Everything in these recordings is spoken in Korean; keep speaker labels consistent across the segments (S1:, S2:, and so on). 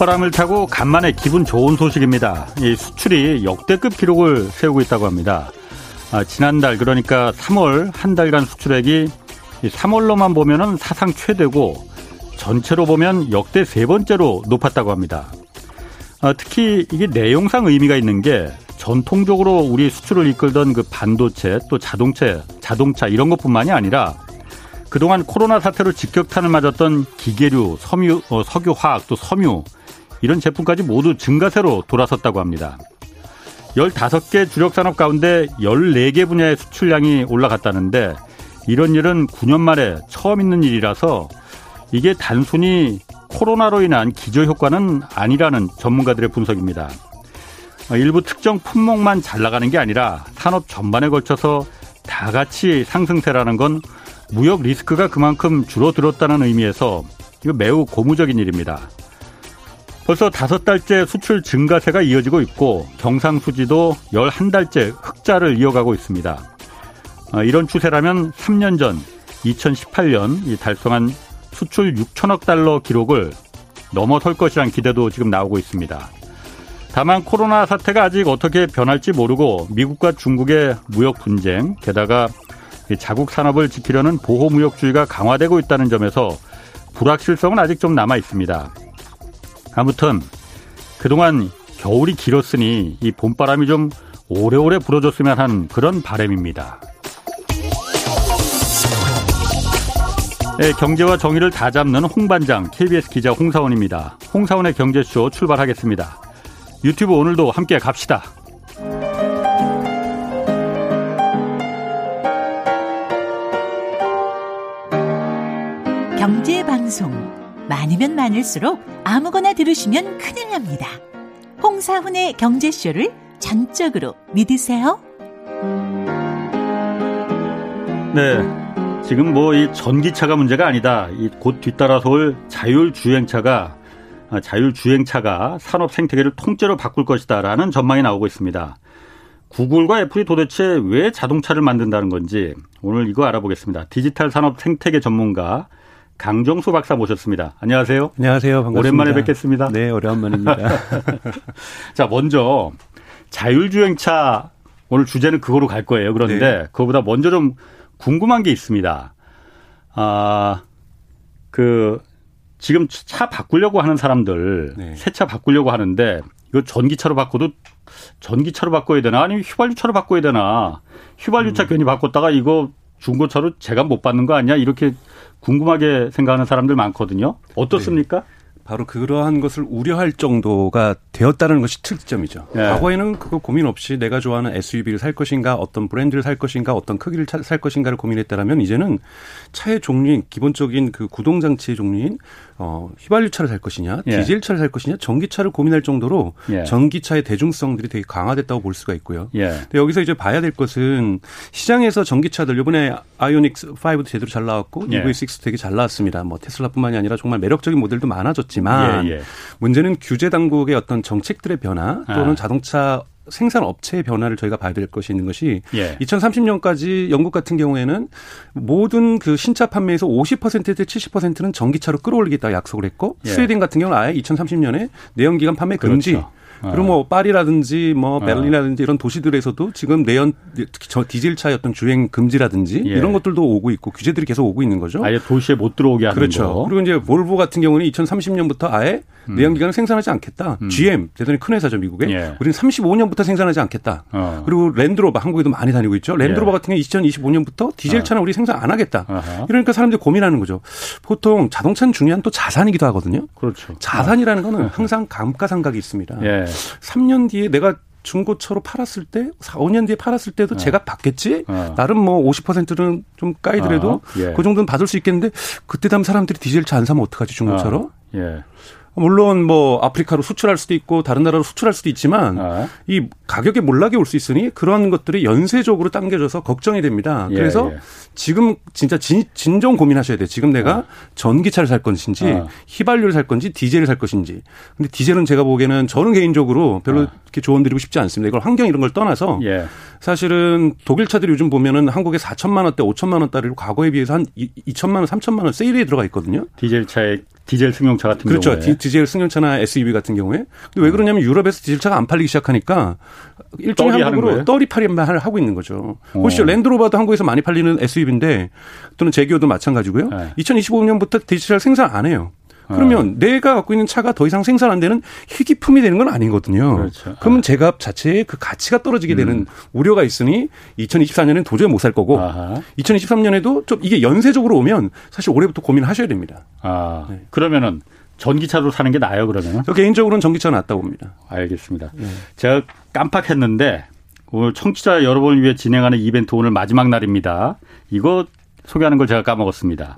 S1: 봄바람을 타고 간만에 기분 좋은 소식입니다. 이 수출이 역대급 기록을 세우고 있다고 합니다. 아, 지난달 그러니까 3월 한 달간 수출액이 3월로만 보면은 사상 최대고 전체로 보면 역대 세 번째로 높았다고 합니다. 아, 특히 이게 내용상 의미가 있는 게 전통적으로 우리 수출을 이끌던 그 반도체 또 자동차, 자동차 이런 것뿐만이 아니라 그동안 코로나 사태로 직격탄을 맞았던 기계류, 섬유, 어, 석유화학 또 섬유 이런 제품까지 모두 증가세로 돌아섰다고 합니다. 15개 주력 산업 가운데 14개 분야의 수출량이 올라갔다는데 이런 일은 9년 만에 처음 있는 일이라서 이게 단순히 코로나로 인한 기저 효과는 아니라는 전문가들의 분석입니다. 일부 특정 품목만 잘 나가는 게 아니라 산업 전반에 걸쳐서 다 같이 상승세라는 건 무역 리스크가 그만큼 줄어들었다는 의미에서 이거 매우 고무적인 일입니다. 벌써 다섯 달째 수출 증가세가 이어지고 있고 경상수지도 열한 달째 흑자를 이어가고 있습니다. 아, 이런 추세라면 3년 전 2018년 달성한 수출 6천억 달러 기록을 넘어설 것이란 기대도 지금 나오고 있습니다. 다만 코로나 사태가 아직 어떻게 변할지 모르고 미국과 중국의 무역 분쟁, 게다가 자국 산업을 지키려는 보호무역주의가 강화되고 있다는 점에서 불확실성은 아직 좀 남아 있습니다. 아무튼 그동안 겨울이 길었으니 이 봄바람이 좀 오래오래 불어줬으면 하는 그런 바램입니다. 네, 경제와 정의를 다 잡는 홍반장 KBS 기자 홍사원입니다. 홍사원의 경제쇼 출발하겠습니다. 유튜브 오늘도 함께 갑시다.
S2: 경제 방송 많으면 많을수록 아무거나 들으시면 큰일 납니다. 홍사훈의 경제쇼를 전적으로 믿으세요.
S1: 네. 지금 뭐 이 전기차가 문제가 아니다. 이 곧 뒤따라서 올 자율주행차가 아, 자율주행차가 산업 생태계를 통째로 바꿀 것이다라는 전망이 나오고 있습니다. 구글과 애플이 도대체 왜 자동차를 만든다는 건지 오늘 이거 알아보겠습니다. 디지털 산업 생태계 전문가 강정수 박사 모셨습니다. 안녕하세요.
S3: 안녕하세요. 반갑습니다.
S1: 오랜만에 뵙겠습니다.
S3: 네, 오랜만입니다.
S1: 자, 먼저 자율주행차 오늘 주제는 그거로 갈 거예요. 그런데 네. 그거보다 먼저 좀 궁금한 게 있습니다. 아, 그 지금 차 바꾸려고 하는 사람들 네. 새차 바꾸려고 하는데 이거 전기차로 바꿔도 전기차로 바꿔야 되나 아니면 휘발유차로 바꿔야 되나 휘발유차 음. 괜히 바꿨다가 이거 중고차로 제가 못 받는 거 아니야 이렇게 궁금하게 생각하는 사람들 많거든요. 어떻습니까? 네.
S3: 바로 그러한 것을 우려할 정도가 되었다는 것이 특점이죠. 네. 과거에는 그거 고민 없이 내가 좋아하는 SUV를 살 것인가, 어떤 브랜드를 살 것인가, 어떤 크기를 살 것인가를 고민했다라면 이제는 차의 종류인 기본적인 그 구동 장치의 종류인 어, 휘발유차를 살 것이냐, 예. 디젤차를 살 것이냐, 전기차를 고민할 정도로 예. 전기차의 대중성들이 되게 강화됐다고 볼 수가 있고요. 예. 근데 여기서 이제 봐야 될 것은 시장에서 전기차들 이번에 아이오닉스 5도 제대로 잘 나왔고 예. EV6 되게 잘 나왔습니다. 뭐 테슬라뿐만이 아니라 정말 매력적인 모델도 많아졌지만 예, 예. 문제는 규제 당국의 어떤 정책들의 변화 또는 아. 자동차 생산 업체의 변화를 저희가 봐야 될 것이 있는 것이 예. 2030년까지 영국 같은 경우에는 모든 그 신차 판매에서 50%대 70%는 전기차로 끌어올리겠다 약속을 했고 예. 스웨덴 같은 경우는 아예 2030년에 내연기관 판매 금지 그렇죠. 그리고 뭐 파리라든지 뭐 어. 베를린이라든지 이런 도시들에서도 지금 내연 특히 저 디젤 차의 어떤 주행 금지라든지 예. 이런 것들도 오고 있고 규제들이 계속 오고 있는 거죠.
S1: 아예 도시에 못 들어오게 하는
S3: 그렇죠.
S1: 거.
S3: 그리고 이제 볼보 같은 경우는 2030년부터 아예 음. 내연기관을 생산하지 않겠다. 음. GM 대단히 큰 회사죠 미국에. 예. 우리는 35년부터 생산하지 않겠다. 어. 그리고 랜드로버 한국에도 많이 다니고 있죠. 랜드로버 예. 같은 경우 2025년부터 디젤 차는 어. 우리 생산 안 하겠다. 어허. 이러니까 사람들이 고민하는 거죠. 보통 자동차는 중요한 또 자산이기도 하거든요.
S1: 그렇죠.
S3: 자산이라는 거는 항상 감가상각이 있습니다. 예. 3년 뒤에 내가 중고차로 팔았을 때 4, 5년 뒤에 팔았을 때도 어. 제가 받겠지. 어. 나름 뭐 50%는 좀 까이더라도 어. 예. 그 정도는 받을 수 있겠는데 그때 다음 사람들이 디젤 차 안 사면 어떡하지 중고차로? 어. 예. 물론 뭐 아프리카로 수출할 수도 있고 다른 나라로 수출할 수도 있지만 아. 이 가격에 몰락이 올 수 있으니 그런 것들이 연쇄적으로 당겨져서 걱정이 됩니다. 예, 그래서 예. 지금 진짜 진, 진정 고민하셔야 돼요. 지금 내가 아. 전기차를 살 것인지 아. 휘발유를 살 건지 디젤을 살 것인지. 근데 디젤은 제가 보기에는 저는 개인적으로 별로 아. 이렇게 조언 드리고 싶지 않습니다. 이걸 환경 이런 걸 떠나서 예. 사실은 독일 차들이 요즘 보면은 한국에 4천만 원대, 5천만 원대를 과거에 비해서 한 2천만 원, 3천만 원 세일에 들어가 있거든요.
S1: 디젤 차의 디젤 승용차 같은
S3: 그렇죠.
S1: 경우에.
S3: 디젤 승용차나 SUV 같은 경우에. 근데 왜 음. 그러냐면 유럽에서 디젤차가 안 팔리기 시작하니까 일종의 한국으로 떨이 팔이만 하고 있는 거죠. 어. 보시죠. 랜드로버도 한국에서 많이 팔리는 SUV인데 또는 재규어도 마찬가지고요. 네. 2025년부터 디젤 생산 안 해요. 그러면 네. 내가 갖고 있는 차가 더 이상 생산 안 되는 희귀품이 되는 건 아니거든요. 그렇죠. 그러면 제값 자체의 그 가치가 떨어지게 되는 음. 우려가 있으니 2024년에는 도저히 못 살 거고 아하. 2023년에도 좀 이게 연쇄적으로 오면 사실 올해부터 고민하셔야 됩니다.
S1: 아 네. 그러면은 전기차로 사는 게 나아요 그러면?
S3: 개인적으로는 전기차 낫다고 봅니다.
S1: 알겠습니다. 네. 제가 깜빡했는데 오늘 청취자 여러분을 위해 진행하는 이벤트 오늘 마지막 날입니다. 이거 소개하는 걸 제가 까먹었습니다.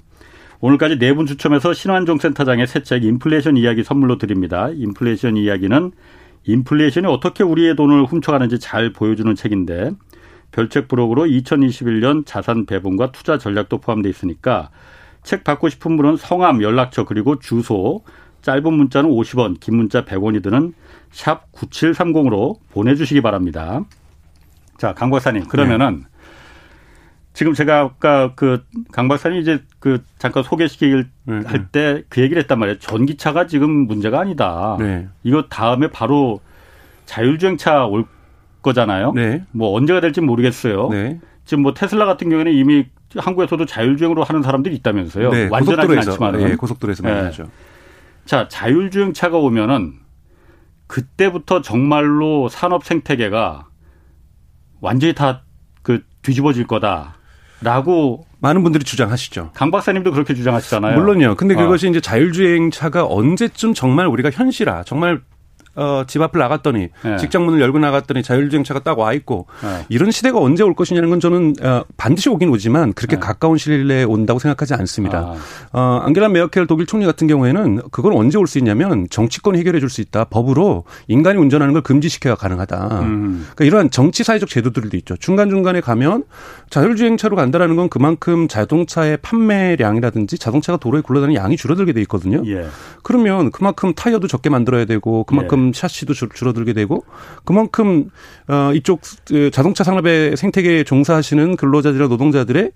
S1: 오늘까지 네 분 추첨해서 신환종 센터장의 새 책 인플레이션 이야기 선물로 드립니다. 인플레이션 이야기는 인플레이션이 어떻게 우리의 돈을 훔쳐가는지 잘 보여주는 책인데 별책 부록으로 2021년 자산 배분과 투자 전략도 포함되어 있으니까 책 받고 싶은 분은 성함, 연락처 그리고 주소 짧은 문자는 50원, 긴 문자 100원이 드는 샵 9730으로 보내주시기 바랍니다. 자, 강 박사님 그러면은 네. 지금 제가 아까 그 강 박사님 이제 그 잠깐 소개시킬 네, 네. 할때 그 얘기를 했단 말이에요. 전기차가 지금 문제가 아니다. 네. 이거 다음에 바로 자율주행차 올 거잖아요. 네. 뭐 언제가 될지 모르겠어요. 네. 지금 뭐 테슬라 같은 경우에는 이미 한국에서도 자율주행으로 하는 사람들이 있다면서요.
S3: 네, 완전하지 않지만 네, 고속도로에서 많이 하죠.
S1: 자, 자율주행차가 오면은 그때부터 정말로 산업 생태계가 완전히 다 그 뒤집어질 거다. 라고
S3: 많은 분들이 주장하시죠.
S1: 강 박사님도 그렇게 주장하시잖아요.
S3: 물론요. 근데 어. 그것이 어. 이제 자율주행차가 언제쯤 정말 우리가 현실화, 정말 어, 집 앞을 나갔더니 네. 직장 문을 열고 나갔더니 자율주행차가 딱 와 있고 네. 이런 시대가 언제 올 것이냐는 건 저는 어, 반드시 오긴 오지만 그렇게 네. 가까운 시일 내에 온다고 생각하지 않습니다. 아. 어, 앙겔라 메어켈 독일 총리 같은 경우에는 그건 언제 올 수 있냐면 정치권이 해결해 줄 수 있다. 법으로 인간이 운전하는 걸 금지시켜야 가능하다. 음. 그러니까 이러한 정치 사회적 제도들도 있죠. 중간중간에 가면 자율주행차로 간다라는 건 그만큼 자동차의 판매량이라든지 자동차가 도로에 굴러다니는 양이 줄어들게 돼 있거든요. 예. 그러면 그만큼 타이어도 적게 만들어야 되고 그만큼 예. 샤시도 줄어들게 되고 그만큼 어 이쪽 그 자동차 산업의 생태계에 종사하시는 근로자들이나 노동자들의 어,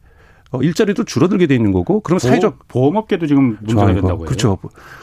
S3: 일자리도 줄어들게 돼 있는 거고 그럼 사회적
S1: 보험업계도 지금 문제가 된다고요.
S3: 그렇죠.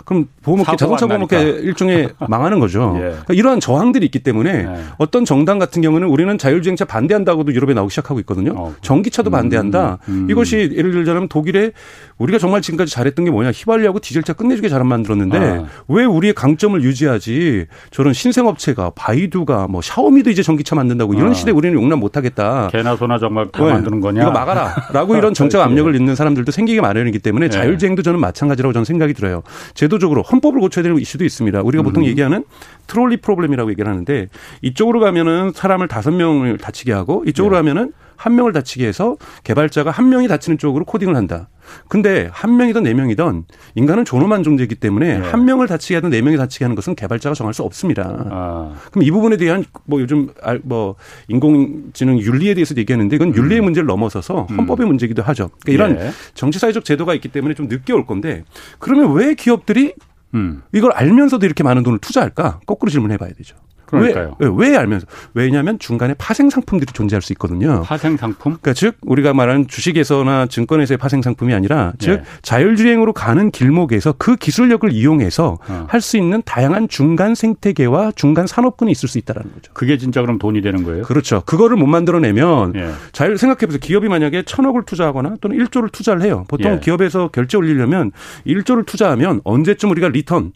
S3: 그럼 보험업계 자동차 보험업계 일종의 망하는 거죠. 예. 그러니까 이러한 저항들이 있기 때문에 예. 어떤 정당 같은 경우는 우리는 자율주행차 반대한다고도 유럽에 나오기 시작하고 있거든요. 어. 전기차도 음. 반대한다. 음. 이것이 예를 들자면 독일에 우리가 정말 지금까지 잘했던 게 뭐냐 휘발유하고 디젤차 끝내주게 잘 만들었는데 아. 왜 우리의 강점을 유지하지 저런 신생업체가 바이두가 뭐 샤오미도 이제 전기차 만든다고 이런 아. 시대 우리는 용납 못하겠다.
S1: 개나 소나 정말 다 네. 만드는 거냐.
S3: 이거 막아라라고 이런 정책 압력을 있는 사람들도 생기게 마련이기 때문에 네. 자율주행도 저는 마찬가지라고 저는 생각이 들어요. 제도적으로 헌법을 고쳐야 되는 이슈도 있습니다. 우리가 보통 음. 얘기하는 트롤리 프로블렘이라고 얘기를 하는데 이쪽으로 가면은 사람을 다섯 명을 다치게 하고 이쪽으로 네. 가면은 한 명을 다치게 해서 개발자가 한 명이 다치는 쪽으로 코딩을 한다. 근데 한 명이든 네 명이든 인간은 존엄한 존재이기 때문에 네. 한 명을 다치게 하든 네 명이 다치게 하는 것은 개발자가 정할 수 없습니다. 아. 그럼 이 부분에 대한 뭐 요즘 뭐 인공지능 윤리에 대해서 얘기하는데 이건 윤리의 음. 문제를 넘어서서 음. 헌법의 음. 문제이기도 하죠. 그러니까 이런 네. 정치 사회적 제도가 있기 때문에 좀 늦게 올 건데 그러면 왜 기업들이 음. 이걸 알면서도 이렇게 많은 돈을 투자할까? 거꾸로 질문해 봐야 되죠.
S1: 그러니까요.
S3: 왜, 왜 알면서? 왜냐하면 중간에 파생 상품들이 존재할 수 있거든요.
S1: 파생 상품?
S3: 그러니까 즉 우리가 말하는 주식에서나 증권에서의 파생 상품이 아니라 즉 네. 자율주행으로 가는 길목에서 그 기술력을 이용해서 어. 할수 있는 다양한 중간 생태계와 중간 산업군이 있을 수 있다라는 거죠.
S1: 그게 진짜 그럼 돈이 되는 거예요?
S3: 그렇죠. 그거를 못 만들어내면 네. 자율 생각해 보세요. 기업이 만약에 천억을 투자하거나 또는 1조를 투자를 해요. 보통 예. 기업에서 결제 올리려면 1조를 투자하면 언제쯤 우리가 리턴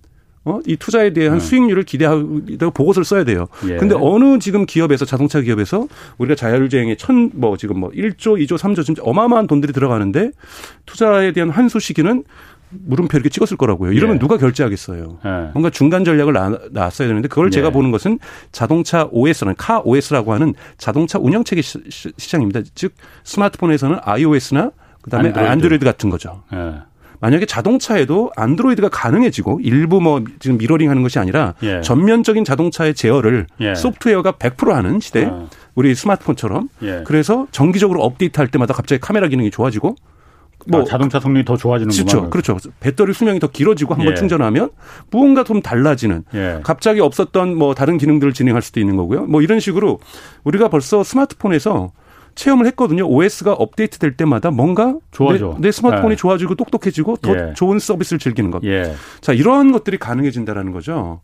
S3: 어? 이 투자에 대한 음. 수익률을 기대하고 보고서를 써야 돼요. 예. 근데 어느 지금 기업에서 자동차 기업에서 우리가 자율주행에 천 뭐 지금 뭐 1조, 2조, 3조 지금 어마어마한 돈들이 들어가는데 투자에 대한 환수 시기는 물음표 이렇게 찍었을 거라고요. 이러면 예. 누가 결제하겠어요. 예. 뭔가 중간 전략을 나왔어야 되는데 그걸 제가 예. 보는 것은 자동차 OS는 카 OS라고 하는 자동차 운영 체계 시장입니다. 즉 스마트폰에서는 iOS나 그다음에 안드로이드, 안드로이드 같은 거죠. 예. 만약에 자동차에도 안드로이드가 가능해지고 일부 뭐 지금 미러링 하는 것이 아니라 예. 전면적인 자동차의 제어를 예. 소프트웨어가 100% 하는 시대 아. 우리 스마트폰처럼 예. 그래서 정기적으로 업데이트 할 때마다 갑자기 카메라 기능이 좋아지고
S1: 뭐 아, 자동차 성능이 더 좋아지는
S3: 그렇죠. 그렇죠. 배터리 수명이 더 길어지고 한번 예. 충전하면 무언가 좀 달라지는 예. 갑자기 없었던 뭐 다른 기능들을 진행할 수도 있는 거고요. 뭐 이런 식으로 우리가 벌써 스마트폰에서 체험을 했거든요. OS가 업데이트 될 때마다 뭔가 좋아져. 내, 내 스마트폰이 네. 좋아지고 똑똑해지고 더 예. 좋은 서비스를 즐기는 것. 예. 자, 이러한 것들이 가능해진다라는 거죠.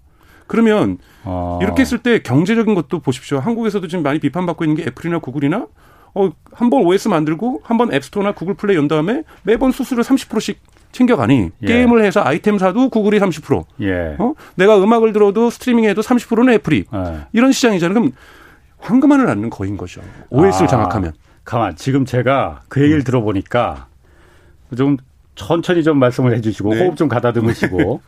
S3: 그러면 아. 이렇게 했을 때 경제적인 것도 보십시오. 한국에서도 지금 많이 비판받고 있는 게 애플이나 구글이나 어, 한 번 OS 만들고 한 번 앱스토어나 구글 플레이 연 다음에 매번 수수료 30%씩 챙겨가니 예. 게임을 해서 아이템 사도 구글이 30%. 예. 어? 내가 음악을 들어도 스트리밍 해도 30%는 애플이. 예. 이런 시장이잖아요. 그럼 황금알을 낳는 거인 거죠. OS를 아, 장악하면.
S1: 가만. 지금 제가 그 얘기를 음. 들어보니까 좀 천천히 좀 말씀을 해주시고 네. 호흡 좀 가다듬으시고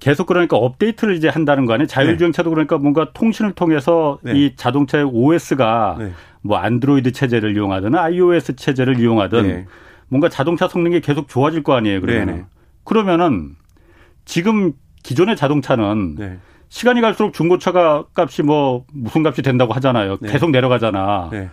S1: 계속 그러니까 업데이트를 이제 한다는 거 아니에요? 자율주행차도 그러니까 뭔가 통신을 통해서 네. 이 자동차의 OS가 네. 뭐 안드로이드 체제를 이용하든 iOS 체제를 이용하든 네. 뭔가 자동차 성능이 계속 좋아질 거 아니에요. 그러면 그러면은 지금 기존의 자동차는 네. 시간이 갈수록 중고차가 값이 뭐 무슨 값이 된다고 하잖아요. 네. 계속 내려가잖아. 네.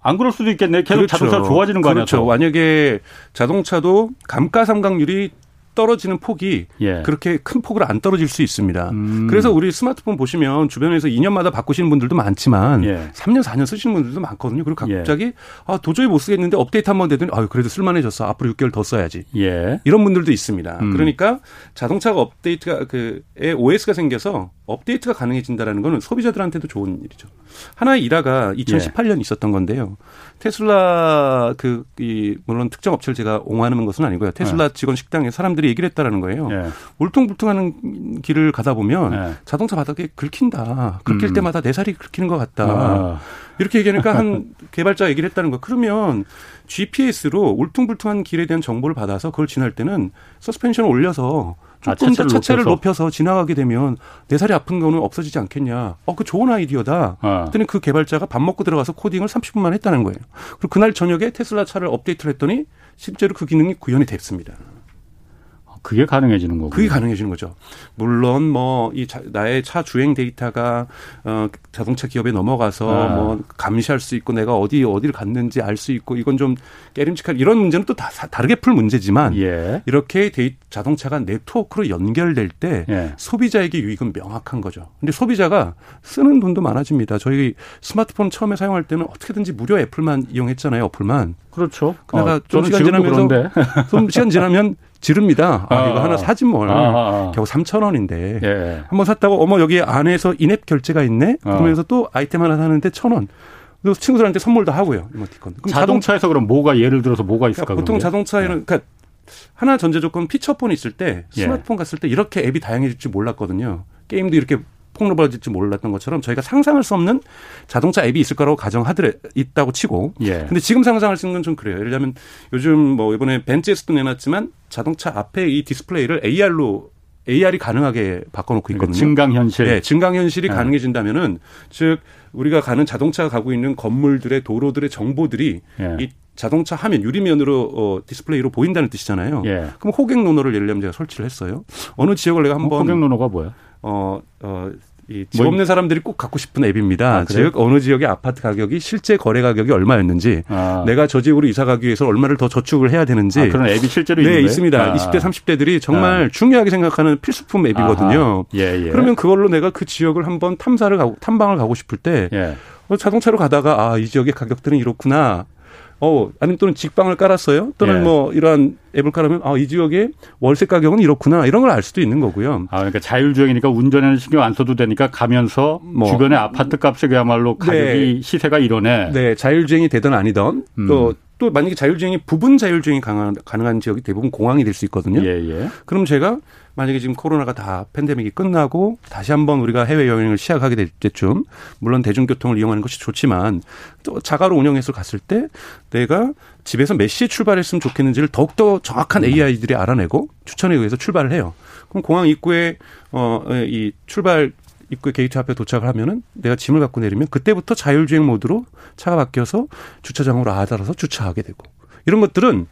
S1: 안 그럴 수도 있겠네. 계속 그렇죠. 자동차 좋아지는 거
S3: 그렇죠.
S1: 아니야?
S3: 만약에 자동차도 감가상각률이 떨어지는 폭이 예. 그렇게 큰 폭으로 안 떨어질 수 있습니다. 음. 그래서 우리 스마트폰 보시면 주변에서 2년마다 바꾸시는 분들도 많지만 예. 3년, 4년 쓰시는 분들도 많거든요. 그리고 예. 갑자기 예. 아, 도저히 못 쓰겠는데 업데이트 한 번 되더니 아유, 그래도 쓸만해졌어. 앞으로 6개월 더 써야지. 예. 이런 분들도 있습니다. 음. 그러니까 자동차가 업데이트가 그에 OS가 생겨서 업데이트가 가능해진다라는 거는 소비자들한테도 좋은 일이죠. 하나의 일화가 2018년 예. 있었던 건데요. 테슬라 그 이 물론 특정 업체를 제가 옹호하는 것은 아니고요. 테슬라 네. 직원 식당에 사람들이 얘기를 했다라는 거예요. 예. 울퉁불퉁하는 길을 가다 보면 예. 자동차 바닥에 긁힌다. 긁힐 음. 때마다 내 살이 긁히는 것 같다. 아. 이렇게 얘기하니까 한 개발자 얘기를 했다는 거. 그러면 GPS로 울퉁불퉁한 길에 대한 정보를 받아서 그걸 지날 때는 서스펜션을 올려서 조금 아, 더 차체를 높여서. 높여서. 지나가게 되면 내 살이 아픈 거는 없어지지 않겠냐. 어, 그 좋은 아이디어다. 아. 그랬더니 그 개발자가 밥 먹고 들어가서 코딩을 30분 만 했다는 거예요. 그리고 그날 저녁에 테슬라 차를 업데이트를 했더니 실제로 그 기능이 구현이 됐습니다.
S1: 그게 가능해지는 거고.
S3: 그게 가능해지는 거죠. 물론 뭐 이 나의 차 주행 데이터가 어 자동차 기업에 넘어가서 아. 뭐 감시할 수 있고 내가 어디 어디를 갔는지 알 수 있고 이건 좀 께름칙할 이런 문제는 또 다, 다르게 풀 문제지만 예. 이렇게 데이, 자동차가 네트워크로 연결될 때 예. 소비자에게 유익은 명확한 거죠. 근데 소비자가 쓰는 돈도 많아집니다. 저희 스마트폰 처음에 사용할 때는 어떻게든지 무료 어플만 이용했잖아요. 어플만.
S1: 그렇죠.
S3: 그러다가 어, 좀 시간 지나면서 좀 시간 지나면 지릅니다. 아, 아, 이거 하나 사지 뭘. 아, 아, 아. 겨우 3천 원인데. 예. 한번 샀다고 어머 여기 안에서 in-app 결제가 있네. 어. 그러면서 또 아이템 하나 사는데 천 원. 그래서 친구들한테 선물도 하고요. 이모티콘.
S1: 그럼 자동차에서 그럼 뭐가 예를 들어서 뭐가 있을까?
S3: 그러니까 보통 자동차에는 네. 그러니까 하나 전제 조건 피처폰 있을 때 예. 스마트폰 예. 갔을 때 이렇게 앱이 다양해질 줄 몰랐거든요. 게임도 이렇게 폭로버질 줄 몰랐던 것처럼 저희가 상상할 수 없는 자동차 앱이 있을 거라고 가정하더래 있다고 치고. 예. 근데 지금 상상할 수 있는 건 좀 그래요. 예를 들면 요즘 뭐 이번에 벤츠에서도 내놨지만 자동차 앞에 이 디스플레이를 AR로 AR이 가능하게 바꿔놓고 그러니까 있거든요.
S1: 증강현실.
S3: 네, 증강현실이 네. 가능해진다면은 즉 우리가 가는 자동차가 가고 있는 건물들의 도로들의 정보들이 예. 이 자동차 화면 유리면으로 어, 디스플레이로 보인다는 뜻이잖아요. 예. 그럼 호갱노노를 예를 들면 제가 설치를 했어요. 어느 지역을 내가 한번
S1: 호갱노노가 뭐야?
S3: 어, 어, 이 집 뭐, 없는 사람들이 꼭 갖고 싶은 앱입니다. 아, 즉 어느 지역의 아파트 가격이 실제 거래 가격이 얼마였는지, 아. 내가 저 지역으로 이사 가기 위해서 얼마를 더 저축을 해야 되는지 아,
S1: 그런 앱이 실제로
S3: 네, 있습니다. 아. 20대 30대들이 정말 아. 중요하게 생각하는 필수품 앱이거든요. 예, 예. 그러면 그걸로 내가 그 지역을 한번 탐사를 가고 탐방을 가고 싶을 때 예. 어, 자동차로 가다가 아 이 지역의 가격들은 이렇구나. 어, 아니면 또는 직방을 깔았어요. 또는 예. 뭐 이러한 앱을 깔으면 아, 이 지역의 월세 가격은 이렇구나. 이런 걸 알 수도 있는 거고요.
S1: 아, 그러니까 자율주행이니까 운전에는 신경 안 써도 되니까 가면서 뭐 주변의 아파트 값에 그야말로 가격이 네. 시세가 이러네.
S3: 네, 자율주행이 되든 아니든 음. 또또 만약에 자율주행이 부분 자율주행이 가능한, 가능한 지역이 대부분 공항이 될 수 있거든요. 예, 예. 그럼 제가 만약에 지금 코로나가 다 팬데믹이 끝나고 다시 한번 우리가 해외 여행을 시작하게 될 때쯤 물론 대중교통을 이용하는 것이 좋지만 또 자가로 운영해서 갔을 때 내가 집에서 몇 시에 출발했으면 좋겠는지를 더욱더 정확한 AI들이 알아내고 추천에 의해서 출발을 해요. 그럼 공항 입구에 어이 출발 입구 게이트 앞에 도착을 하면은 내가 짐을 갖고 내리면 그때부터 자율주행 모드로 차가 바뀌어서 주차장으로 알아서 주차하게 되고 이런 것들은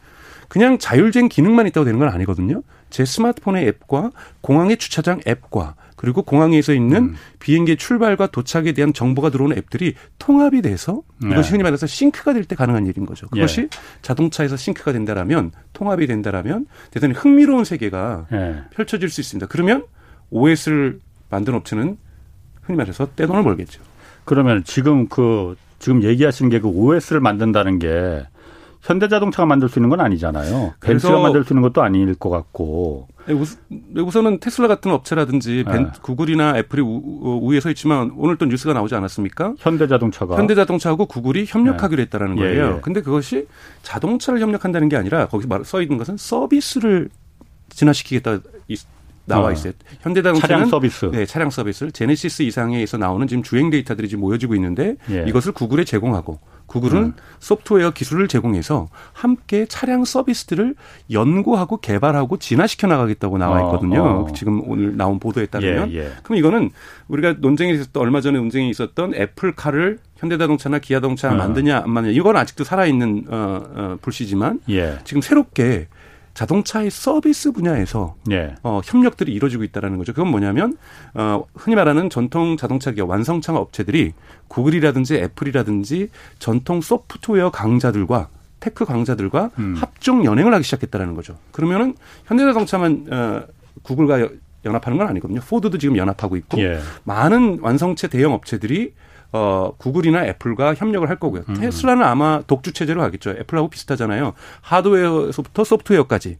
S3: 그냥 자율주행 기능만 있다고 되는 건 아니거든요. 제 스마트폰의 앱과 공항의 주차장 앱과 그리고 공항에서 있는 음. 비행기 출발과 도착에 대한 정보가 들어오는 앱들이 통합이 돼서 네. 이것이 흔히 말해서 싱크가 될 때 가능한 일인 거죠. 그것이 예. 자동차에서 싱크가 된다라면 통합이 된다라면 대단히 흥미로운 세계가 예. 펼쳐질 수 있습니다. 그러면 OS를 만든 업체는 흔히 말해서 떼돈을 벌겠죠.
S1: 그러면 지금 그 지금 얘기하시는 게 그 OS를 만든다는 게 현대자동차가 만들 수 있는 건 아니잖아요. 벤츠가 만들 수 있는 것도 아닐 것 같고.
S3: 네, 네, 우선은 테슬라 같은 업체라든지 벤, 네. 구글이나 애플이 우, 에서 있지만 오늘 또 뉴스가 나오지 않았습니까?
S1: 현대자동차가
S3: 현대자동차하고 구글이 협력하기로 네. 했다라는 예, 거예요. 예, 예. 근데 그것이 자동차를 협력한다는 게 아니라 거기 써 있는 것은 서비스를 진화시키겠다 나와 어. 있어요. 어. 현대자동차는
S1: 차량 서비스.
S3: 네, 차량 서비스를 제네시스 이상에서 나오는 지금 주행 데이터들이 지금 모여지고 있는데 예. 이것을 구글에 제공하고 구글은 음. 소프트웨어 기술을 제공해서 함께 차량 서비스들을 연구하고 개발하고 진화시켜 나가겠다고 나와 어, 있거든요. 어, 어. 지금 오늘 나온 보도에 따르면. 예, 예. 그럼 이거는 우리가 논쟁이 있었던 얼마 전에 논쟁이 있었던 애플카를 현대자동차나 기아자동차 음. 만드냐 안 만드냐 이건 아직도 살아있는 어, 어, 불씨지만 예. 지금 새롭게 자동차의 서비스 분야에서 예. 어, 협력들이 이루어지고 있다라는 거죠. 그건 뭐냐면 어, 흔히 말하는 전통 자동차 기업 완성창 업체들이 구글이라든지 애플이라든지 전통 소프트웨어 강자들과 tech 강자들과 음. 합종연횡을 하기 시작했다라는 거죠. 그러면은 현대자동차만 어, 구글과 연합하는 건 아니거든요. 포드도 지금 연합하고 있고 예. 많은 완성차 대형 업체들이 어, 구글이나 애플과 협력을 할 거고요. 음. 테슬라는 아마 독주 체제로 가겠죠. 애플하고 비슷하잖아요. 하드웨어에서부터 소프트웨어까지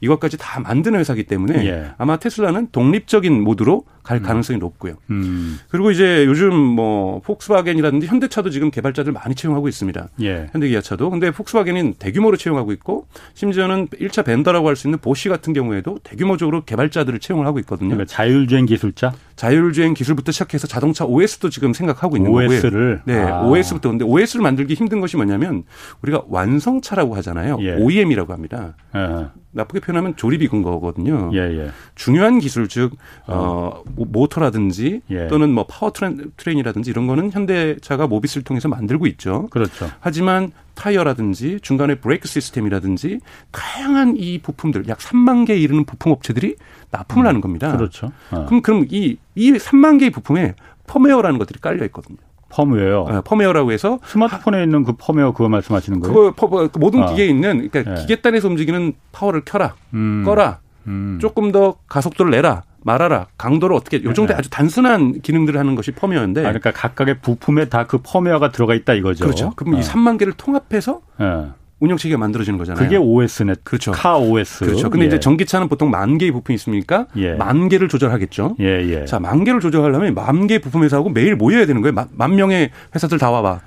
S3: 이것까지 다 만드는 회사기 때문에 예. 아마 테슬라는 독립적인 모드로 갈 음. 가능성이 높고요. 음. 그리고 이제 요즘 뭐 폭스바겐이라든지 현대차도 지금 개발자들 많이 채용하고 있습니다. 예. 현대기아차도. 근데 폭스바겐은 대규모로 채용하고 있고 심지어는 1차 벤더라고 할 수 있는 보쉬 같은 경우에도 대규모적으로 개발자들을 채용을 하고 있거든요.
S1: 그러니까 자율주행 기술자?
S3: 자율주행 기술부터 시작해서 자동차 OS도 지금 생각하고 있는 OS를? 거고요. OS를? 네, 아. OS부터. 근데 OS를 만들기 힘든 것이 뭐냐면 우리가 완성차라고 하잖아요. 예. OEM이라고 합니다. 예. 나쁘게 표현하면 조립인 거거든요. 예, 예. 중요한 기술 즉 어, 모터라든지 예. 또는 뭐 power train, train이라든지 이런 거는 현대차가 모비스를 통해서 만들고 있죠.
S1: 그렇죠.
S3: 하지만 타이어라든지 중간에 브레이크 시스템이라든지 다양한 이 부품들 약 3만 개에 이르는 부품 업체들이 납품을 음, 하는 겁니다.
S1: 그렇죠.
S3: 어. 그럼 그럼 이이 3만 개의 부품에 펌웨어라는 것들이 깔려 있거든요.
S1: 펌웨어.
S3: 네, 펌웨어라고 해서
S1: 스마트폰에 있는 그 펌웨어 그거 말씀하시는 거예요?
S3: 그거 퍼, 그 모든 아. 기계에 있는 그러니까 네. 기계단에서 움직이는 파워를 켜라, 음. 꺼라, 음. 조금 더 가속도를 내라. 말아라, 강도를 어떻게 요 정도 네. 아주 단순한 기능들을 하는 것이 펌웨어인데. 아,
S1: 그러니까 각각의 부품에 다 그 펌웨어가 들어가 있다 이거죠.
S3: 그렇죠. 그럼 네. 이 3만 개를 통합해서 네. 운영 체계가 만들어지는 거잖아요.
S1: 그게 OS네. 그렇죠. 카 OS.
S3: 그렇죠. 근데 예. 이제 전기차는 보통 만 개의 부품이 있습니까? 예. 만 개를 조절하겠죠. 예, 예. 자, 만 개를 조절하려면 만 개의 부품 회사하고 매일 모여야 되는 거예요. 만, 만 명의 회사들 다 와봐.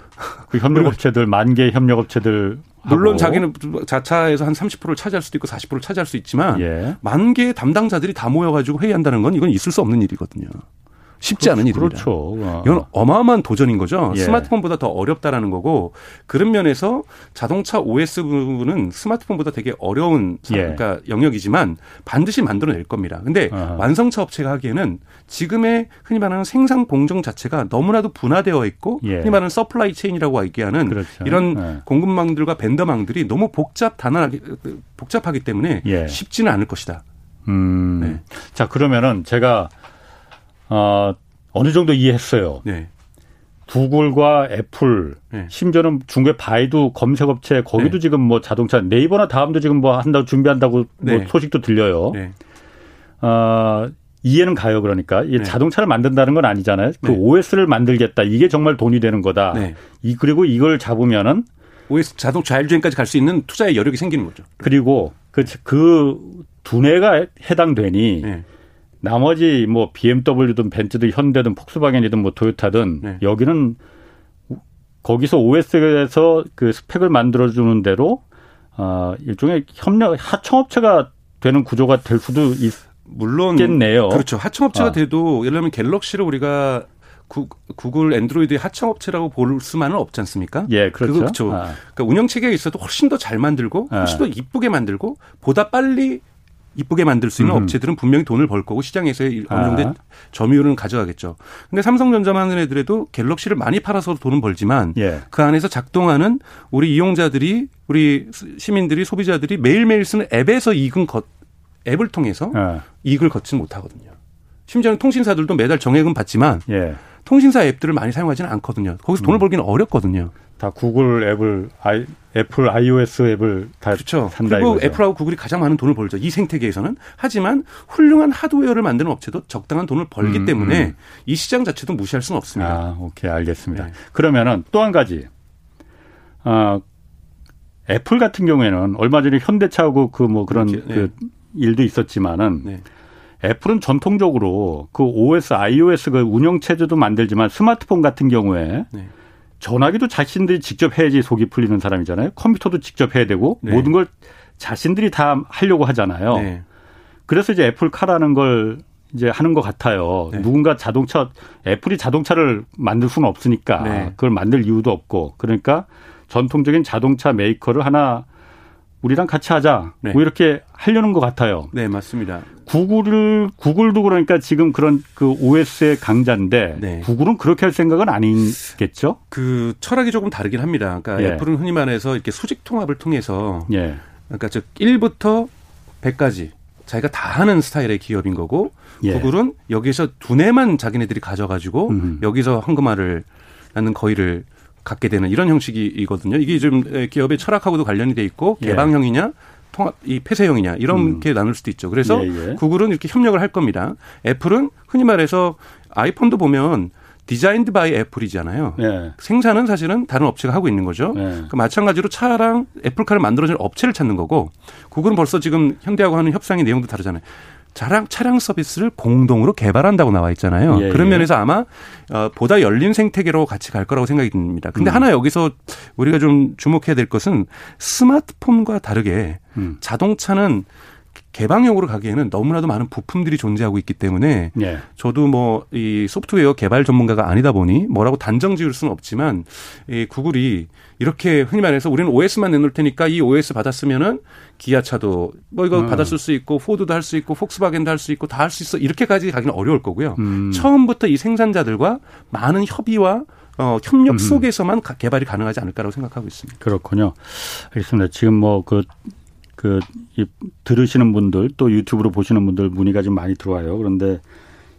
S1: 그 협력업체들 만 개의 협력업체들
S3: 물론 자기는 자차에서 한 30%를 차지할 수도 있고 40%를 차지할 수 있지만 예. 만 개의 담당자들이 다 모여가지고 회의한다는 건 이건 있을 수 없는 일이거든요. 쉽지 않은 일입니다.
S1: 그렇죠.
S3: 아. 이건 어마어마한 도전인 거죠. 예. 스마트폰보다 더 어렵다라는 거고 그런 면에서 자동차 OS 부분은 스마트폰보다 되게 어려운 예. 그러니까 영역이지만 반드시 만들어낼 겁니다. 근데 아하. 완성차 업체가 하기에는 지금의 흔히 말하는 생산 공정 자체가 너무나도 분화되어 있고 예. 흔히 말하는 supply chain이라고 얘기하는 그렇죠. 이런 예. 공급망들과 벤더망들이 너무 복잡 대단하게 복잡하기 때문에 예. 쉽지는 않을 것이다.
S1: 음. 네. 자 그러면은 제가 어, 어느 정도 이해했어요. 네. 구글과 애플, 네. 심지어는 중국의 바이두 검색업체 거기도 네. 지금 뭐 자동차 네이버나 다음도 지금 뭐 한다고 준비한다고 뭐 네. 소식도 들려요. 네. 어, 이해는 가요. 그러니까 이 네. 자동차를 만든다는 건 아니잖아요. 그 네. OS를 만들겠다. 이게 정말 돈이 되는 거다. 이 그리고 이걸 잡으면은
S3: OS 자동 자율주행까지 갈 수 있는 투자의 여력이 생기는 거죠.
S1: 그리고 그, 그 두뇌가 해당되니 나머지 뭐 BMW든 벤츠든 현대든 폭스바겐이든 뭐 토요타든 네. 여기는 거기서 OS에서 그 스펙을 만들어 주는 대로 어 일종의 협력 하청업체가 되는 구조가 될 수도 있. 물론 겠네요.
S3: 그렇죠. 하청업체가 아. 돼도 예를 들면 갤럭시를 우리가 구, 구글 앤드로이드의 하청업체라고 볼 수만은 없지 않습니까?
S1: 예, 그렇죠.
S3: 그렇죠. 아. 그러니까 운영 체계가 있어도 훨씬 더 잘 만들고 훨씬 아. 더 이쁘게 만들고 보다 빨리 이쁘게 만들 수 있는 음. 업체들은 분명히 돈을 벌 거고 시장에서의 어느 정도 아. 점유율은 가져가겠죠. 근데 삼성전자만 해도 갤럭시를 많이 팔아서 돈은 벌지만 예. 그 안에서 작동하는 우리 이용자들이 우리 시민들이 소비자들이 매일매일 쓰는 앱에서 이익은 거, 앱을 통해서 예. 이익을 걷지 못하거든요. 심지어는 통신사들도 매달 정액은 받지만 예. 통신사 앱들을 많이 사용하지는 않거든요. 거기서 돈을 음. 벌기는 어렵거든요.
S1: 다 구글 앱을 아이, 애플 iOS 앱을 다
S3: 그렇죠.
S1: 산다
S3: 그리고
S1: 이거죠.
S3: 애플하고 구글이 가장 많은 돈을 벌죠. 이 생태계에서는. 하지만 훌륭한 하드웨어를 만드는 업체도 적당한 돈을 벌기
S1: 음,
S3: 때문에
S1: 음.
S3: 이 시장 자체도 무시할 수는 없습니다.
S1: 아, 오케이, 알겠습니다.
S3: 네.
S1: 그러면은 또 한 가지. 아, 애플 같은 경우에는 얼마 전에 현대차하고 그 뭐 그런
S3: 이렇게, 네.
S1: 그 일도 있었지만은
S3: 네.
S1: 애플은 전통적으로 그 OS, iOS 그 운영 체제도 만들지만 스마트폰 같은 경우에
S3: 네.
S1: 전화기도 자신들이 직접 해야지 속이 풀리는 사람이잖아요. 컴퓨터도 직접 해야 되고
S3: 네.
S1: 모든 걸 자신들이 다 하려고 하잖아요.
S3: 네.
S1: 그래서 이제 애플카라는 걸 이제 하는 것 같아요.
S3: 네.
S1: 누군가 자동차 애플이 자동차를 만들 수는 없으니까
S3: 네.
S1: 그걸 만들 이유도 없고 그러니까 전통적인 자동차 메이커를 하나 우리랑 같이 하자.
S3: 네.
S1: 뭐 이렇게 하려는 것 같아요.
S3: 네, 맞습니다.
S1: 구글을 구글도 그러니까 지금 그런 그 OS의 강자인데
S3: 네.
S1: 구글은 그렇게 할 생각은 아니겠죠?
S3: 그 철학이 조금 다르긴 합니다. 그러니까
S1: 예.
S3: 애플은 흔히 말해서 이렇게 수직 통합을 통해서
S1: 예.
S3: 그러니까 즉 1부터 100까지 자기가 다 하는 스타일의 기업인 거고
S1: 예.
S3: 구글은 여기서 두뇌만 자기네들이 가져가지고
S1: 음.
S3: 여기서 황금알을 낳는 거위를 갖게 되는 이런 형식이거든요. 이게 좀 기업의 철학하고도 관련이 돼 있고
S1: 예.
S3: 개방형이냐 통합 이 폐쇄형이냐 이렇게 나눌 수도 있죠. 그래서
S1: 예, 예.
S3: 구글은 이렇게 협력을 할 겁니다. 애플은 흔히 말해서 아이폰도 보면 Designed by Apple이잖아요.
S1: 예.
S3: 생산은 사실은 다른 업체가 하고 있는 거죠.
S1: 예.
S3: 그 마찬가지로 차랑 애플카를 만들어줄 업체를 찾는 거고 구글은 벌써 지금 현대하고 하는 협상의 내용도 다르잖아요. 차량 차량 서비스를 공동으로 개발한다고 나와 있잖아요.
S1: 예,
S3: 그런
S1: 예.
S3: 면에서 아마 어, 보다 열린 생태계로 같이 갈 거라고 생각이 듭니다. 근데
S1: 음.
S3: 하나 여기서 우리가 좀 주목해야 될 것은 스마트폰과 다르게
S1: 음.
S3: 자동차는 개방형으로 가기에는 너무나도 많은 부품들이 존재하고 있기 때문에
S1: 예.
S3: 저도 뭐 이 소프트웨어 개발 전문가가 아니다 보니 뭐라고 단정 지을 수는 없지만 이 구글이 이렇게 흔히 말해서 우리는 OS만 내놓을 테니까 이 OS 받았으면은 기아차도 뭐 이거
S1: 음.
S3: 받았을 수 있고 포드도 할 수 있고 폭스바겐도 할 수 있고 다 할 수 있어 이렇게까지 가기는 어려울 거고요.
S1: 음.
S3: 처음부터 이 생산자들과 많은 협의와 어, 협력
S1: 음.
S3: 속에서만 가- 개발이 가능하지 않을까라고 생각하고 있습니다.
S1: 그렇군요. 알겠습니다. 지금 뭐 그, 그, 이, 들으시는 분들 또 유튜브로 보시는 분들 문의가 좀 많이 들어와요. 그런데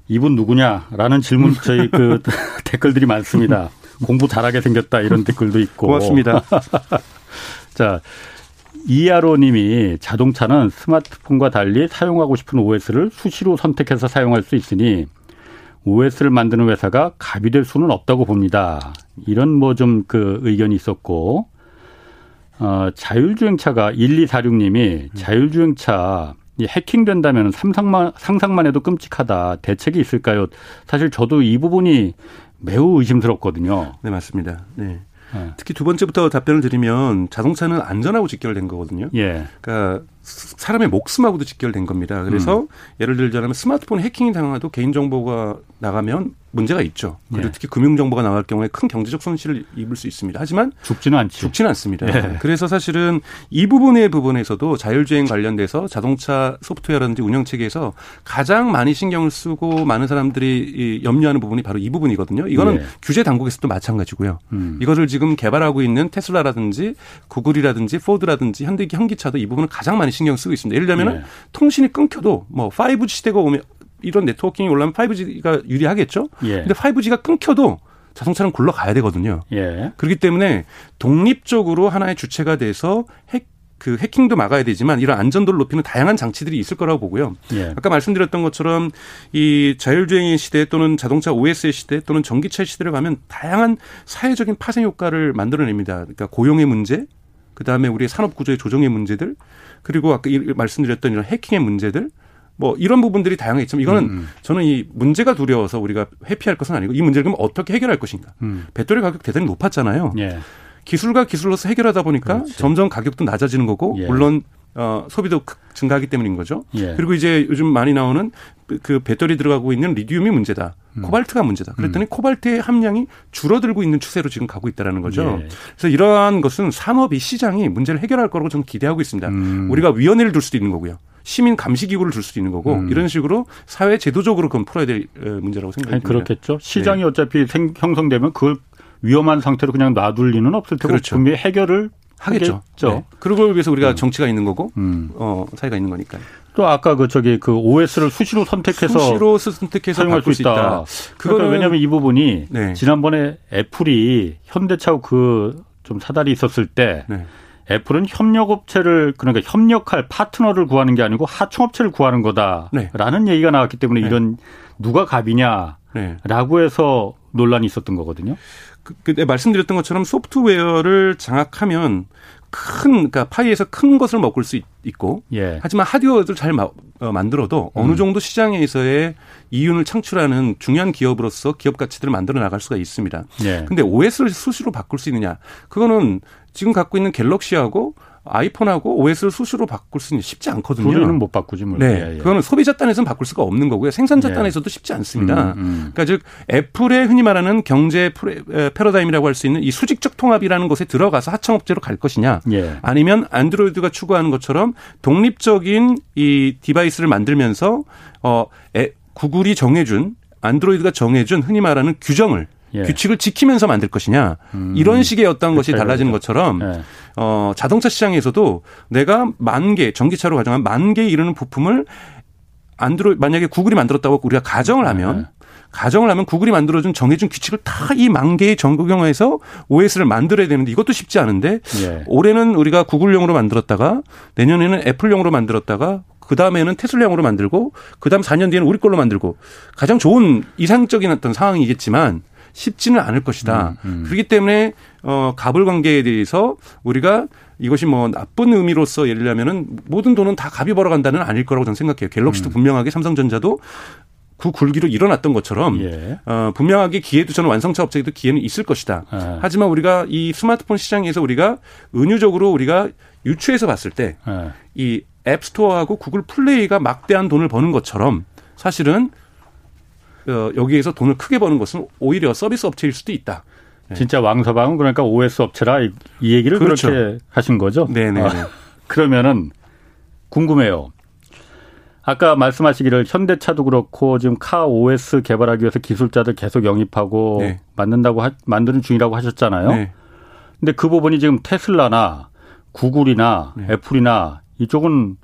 S1: 이분 누구냐라는 질문 저희 그 댓글들이 많습니다. 공부 잘하게 생겼다 이런 댓글도 있고.
S3: 고맙습니다.
S1: 자, 이하로 님이 자동차는 스마트폰과 달리 사용하고 싶은 OS를 수시로 선택해서 사용할 수 있으니 OS를 만드는 회사가 갑이 될 수는 없다고 봅니다. 이런 뭐 좀 그 의견이 있었고, 어, 자율주행차가 1246님이 자율주행차 이 해킹된다면 상상만, 상상만 해도 끔찍하다. 대책이 있을까요? 사실 저도 이 부분이 매우 의심스럽거든요.
S3: 네, 맞습니다. 네.
S1: 예.
S3: 특히 두 번째부터 답변을 드리면 자동차는 안전하고 직결된 거거든요.
S1: 예.
S3: 그러니까 사람의 목숨하고도 직결된 겁니다. 그래서
S1: 음.
S3: 예를 들자면 스마트폰 해킹이 당해도 개인 정보가 나가면 문제가 있죠. 그리고
S1: 예.
S3: 특히 금융 정보가 나갈 경우에 큰 경제적 손실을 입을 수 있습니다. 하지만
S1: 죽지는 않지.
S3: 죽지는 않습니다.
S1: 예.
S3: 그래서 사실은 이 부분의 부분에서도 자율주행 관련돼서 자동차 소프트웨어라든지 운영 체계에서 가장 많이 신경을 쓰고 많은 사람들이 이 염려하는 부분이 바로 이 부분이거든요. 이거는
S1: 예.
S3: 규제 당국에서도 마찬가지고요.
S1: 음.
S3: 이거를 지금 개발하고 있는 테슬라라든지 구글이라든지 포드라든지 현대 현기차도 이 부분을 가장 많이 신경 쓰고 있습니다. 예를 들면
S1: 예.
S3: 통신이 끊겨도 뭐 5G 시대가 오면 이런 네트워킹이 올라면 5G가 유리하겠죠.
S1: 예.
S3: 근데 5G가 끊겨도 자동차는 굴러가야 되거든요.
S1: 예.
S3: 그렇기 때문에 독립적으로 하나의 주체가 돼서 핵, 그 해킹도 막아야 되지만 이런 안전도를 높이는 다양한 장치들이 있을 거라고 보고요.
S1: 예.
S3: 아까 말씀드렸던 것처럼 이 자율주행의 시대 또는 자동차 OS의 시대 또는 전기차의 시대를 가면 다양한 사회적인 파생 효과를 만들어냅니다. 그러니까 고용의 문제, 그 다음에 우리의 산업 구조의 조정의 문제들, 그리고 아까 이- 말씀드렸던 이런 해킹의 문제들, 뭐 이런 부분들이 다양하겠지만 이거는
S1: 음.
S3: 저는 이 문제가 두려워서 우리가 회피할 것은 아니고 이 문제를 그럼 어떻게 해결할 것인가.
S1: 음.
S3: 배터리 가격 대단히 높았잖아요.
S1: 예.
S3: 기술과 기술로서 해결하다 보니까
S1: 그렇지.
S3: 점점 가격도 낮아지는 거고
S1: 예.
S3: 물론 어, 소비도 크- 증가하기 때문인 거죠.
S1: 예.
S3: 그리고 이제 요즘 많이 나오는 그- 그 배터리 들어가고 있는 리튬이 문제다.
S1: 음.
S3: 코발트가 문제다. 그랬더니 코발트의 함량이 줄어들고 있는 추세로 지금 가고 있다라는 거죠.
S1: 예.
S3: 그래서 이러한 것은 산업이 시장이 문제를 해결할 거라고 저는 기대하고 있습니다.
S1: 음.
S3: 우리가 위원회를 둘 수도 있는 거고요. 시민 감시 기구를 둘 수도 있는 거고
S1: 음.
S3: 이런 식으로 사회 제도적으로 그건 풀어야 될 어, 문제라고 듭니다.
S1: 그렇겠죠. 시장이
S3: 네.
S1: 어차피 생, 형성되면 그걸 위험한 상태로 그냥 놔둘 리는 없을 테고
S3: 그렇죠.
S1: 분명히 해결을
S3: 하겠죠.
S1: 하겠죠.
S3: 네. 그걸 위해서 우리가 정치가 있는 거고
S1: 음.
S3: 어, 사회가 있는 거니까요.
S1: 또 아까 그 저기 그 OS를 수시로 선택해서
S3: 수시로 선택해서
S1: 사용할 수 있다.
S3: 그거는
S1: 그러니까 왜냐하면 이 부분이
S3: 네.
S1: 지난번에 애플이 현대차 그좀 사달이 있었을 때 네. 애플은 협력업체를 그러니까 협력할 파트너를 구하는 게 아니고 하청업체를 구하는 거다라는 네. 얘기가 나왔기 때문에 네. 이런 누가 갑이냐라고 네. 해서 논란이 있었던 거거든요.
S3: 그, 그 말씀드렸던 것처럼 소프트웨어를 장악하면 큰 그러니까 파이에서 큰 것을 먹을 수 있고 예. 하지만 하드웨어를 잘 마, 어, 만들어도 음. 어느 정도 시장에서의 이윤을 창출하는 중요한 기업으로서 기업 가치들을 만들어 나갈 수가 있습니다. 예. 근데 OS를 수시로 바꿀 수 있느냐? 그거는 지금 갖고 있는 갤럭시하고 아이폰하고 OS를 수시로 바꿀 수는 쉽지 않거든요.
S1: 우리는 못 바꾸지 뭐.
S3: 네, 예, 예. 그거는 소비자 단에서는 바꿀 수가 없는 거고요. 생산자 예. 단에서도 쉽지 않습니다. 음, 음. 그러니까 즉 애플의 흔히 말하는 경제 패러다임이라고 할 수 있는 이 수직적 통합이라는 곳에 들어가서 하청업체로 갈 것이냐, 예. 아니면 안드로이드가 추구하는 것처럼 독립적인 이 device를 만들면서 어 애, 구글이 정해준 안드로이드가 정해준 흔히 말하는 규정을 예. 규칙을 지키면서 만들 것이냐 음. 이런 식의 어떤 것이 달라지는 것처럼 예. 어, 자동차 시장에서도 내가 만 개 전기차로 가정한 만 개에 이르는 부품을 안드로 만약에 구글이 만들었다고 우리가 가정을 하면 예. 가정을 하면 구글이 만들어준 정해준 규칙을 다 이 만 개의 적용해서 OS를 만들어야 되는데 이것도 쉽지 않은데 예. 올해는 우리가 구글용으로 만들었다가 내년에는 애플용으로 만들었다가 그 다음에는 테슬라용으로 만들고 그 다음 4년 뒤에는 우리 걸로 만들고 가장 좋은 이상적인 어떤 상황이겠지만 쉽지는 않을 것이다. 음, 음. 그렇기 때문에 어 갑을 관계에 대해서 우리가 이것이 뭐 나쁜 의미로서 예를 들면은 모든 돈은 다 갑이 벌어간다는 아닐 거라고 저는 생각해요. 갤럭시도 음. 분명하게 삼성전자도 그 굴기로 일어났던 것처럼 예. 어, 분명하게 기회도 저는 완성차 업체에도 기회는 있을 것이다. 예. 하지만 우리가 이 스마트폰 시장에서 우리가 은유적으로 우리가 유추해서 봤을 때이 예. 앱스토어하고 구글 플레이가 막대한 돈을 버는 것처럼 사실은 어, 여기에서 돈을 크게 버는 것은 오히려 서비스 업체일 수도 있다.
S1: 네. 진짜 왕서방은 그러니까 OS 업체라 이, 이 얘기를 그렇죠. 그렇게 하신 거죠?
S3: 네네. 아,
S1: 그러면은 궁금해요. 아까 말씀하시기를 현대차도 그렇고 지금 카 OS 개발하기 위해서 기술자들 계속 영입하고 네. 만든다고 하, 만드는 중이라고 하셨잖아요. 네. 근데 그 부분이 지금 테슬라나 구글이나 네. 애플이나 이쪽은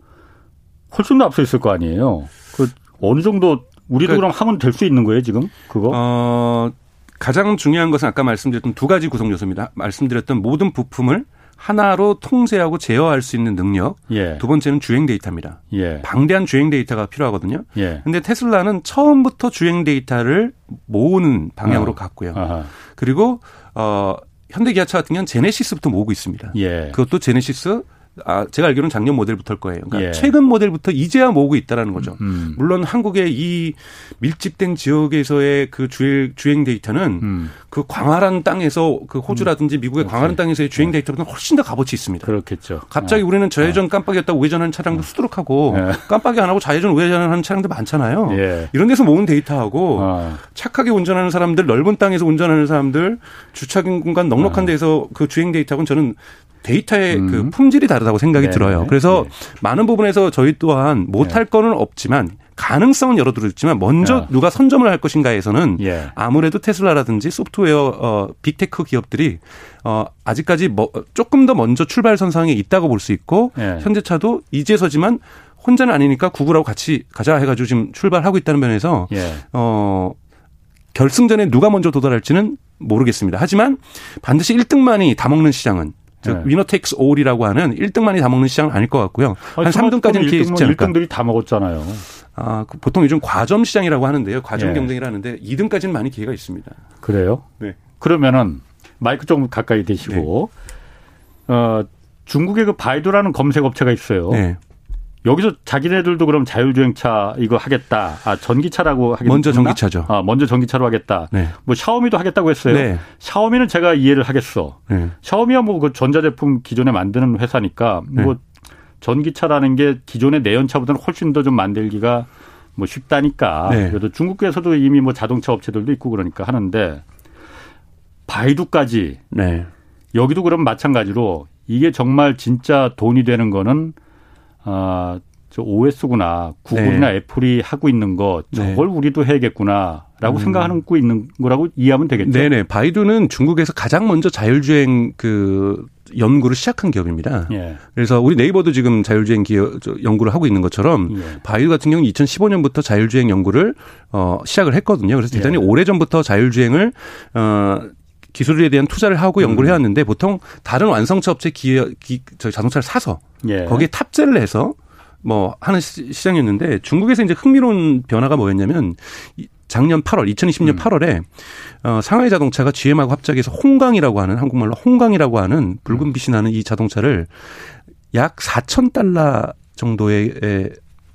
S1: 훨씬 더 앞서 있을 거 아니에요. 그 어느 정도 우리도 그러니까, 그럼 하면 될 수 있는 거예요, 지금? 그거? 어,
S3: 가장 중요한 것은 아까 말씀드렸던 두 가지 구성 요소입니다. 말씀드렸던 모든 부품을 하나로 통제하고 제어할 수 있는 능력. 예. 두 번째는 주행 데이터입니다. 예. 방대한 주행 데이터가 필요하거든요. 예. 근데 테슬라는 처음부터 주행 데이터를 모으는 방향으로 어. 갔고요. 아하. 그리고 어 현대기아차 같은 경우는 제네시스부터 모으고 있습니다. 예. 그것도 제네시스 아, 제가 알기로는 작년 모델부터일 거예요. 그러니까 예. 최근 모델부터 이제야 모으고 있다라는 거죠. 음. 물론 한국의 이 밀집된 지역에서의 그 주행, 주행 데이터는 음. 그 광활한 땅에서 그 호주라든지 미국의 그렇지. 광활한 땅에서의 주행 네. 데이터보다 훨씬 더 값어치 있습니다.
S1: 그렇겠죠.
S3: 갑자기 네. 우리는 좌회전 네. 깜빡이었다고 우회전하는 차량도 네. 수두룩하고 네. 깜빡이 안 하고 좌회전 우회전하는 차량도 많잖아요. 예. 이런 데서 모은 데이터하고 어. 착하게 운전하는 사람들, 넓은 땅에서 운전하는 사람들, 주차 공간 넉넉한 어. 데서 그 주행 데이터하고는 저는 데이터의 음. 그 품질이 다르다고 생각이 네 들어요. 그래서 네. 많은 부분에서 저희 또한 못할 네. 거는 없지만 가능성은 열어두었지만 먼저 야. 누가 선점을 할 것인가에서는 예. 아무래도 테슬라라든지 소프트웨어 어 빅테크 기업들이 어 아직까지 뭐 조금 더 먼저 출발 선상에 있다고 볼 수 있고 예. 현대차도 이제서지만 혼자는 아니니까 구글하고 같이 가자 해가지고 지금 출발하고 있다는 면에서 예. 어 결승전에 누가 먼저 도달할지는 모르겠습니다. 하지만 반드시 1등만이 다 먹는 시장은 즉 네. winner takes all이라고 하는 1등만이 다 먹는 시장은 아닐 것 같고요. 아니, 한 3등까지는 기회 있지 않을까.
S1: 1등들이 다 먹었잖아요.
S3: 아, 그 보통 요즘 과점 시장이라고 하는데요. 과점 네. 경쟁이라는데 2등까지는 많이 기회가 있습니다.
S1: 그래요? 네. 그러면은 마이크 좀 가까이 대시고 네. 어, 중국의 그 바이두라는 검색 업체가 있어요. 네. 여기서 자기네들도 그럼 자율주행차 이거 하겠다. 아, 전기차라고 하겠다.
S3: 먼저 전기차죠.
S1: 아, 먼저 전기차로 하겠다. 네. 뭐 샤오미도 하겠다고 했어요. 네. 샤오미는 제가 이해를 하겠어. 네. 샤오미야 뭐 그 전자제품 기존에 만드는 회사니까 네. 뭐 전기차라는 게 기존의 내연차보다는 훨씬 더 좀 만들기가 뭐 쉽다니까. 네. 그래도 중국에서도 이미 뭐 자동차 업체들도 있고 그러니까 하는데 바이두까지 네. 여기도 그럼 마찬가지로 이게 정말 진짜 돈이 되는 거는 아, 저 OS구나. 구글이나 네. 애플이 하고 있는 거 저걸 네. 우리도 해야겠구나 라고 음. 생각하고 있는 거라고 이해하면 되겠죠.
S3: 네네. 바이두는 중국에서 가장 먼저 자율주행 그 연구를 시작한 기업입니다. 예. 그래서 우리 네이버도 지금 자율주행 기업 연구를 하고 있는 것처럼 예. 바이두 같은 경우는 2015년부터 자율주행 연구를 어 시작을 했거든요. 그래서 대단히 예. 오래 전부터 자율주행을 어 기술에 대한 투자를 하고 연구를 음. 해왔는데 보통 다른 완성차 업체 기어 기, 저 자동차를 사서 예. 거기에 탑재를 해서 뭐 하는 시장이었는데 중국에서 이제 흥미로운 변화가 뭐였냐면 작년 8월 2020년 음. 8월에 어 상하이 자동차가 GM하고 합작해서 홍강이라고 하는 한국말로 홍강이라고 하는 붉은 빛이 나는 이 자동차를 약 4천 달러 정도의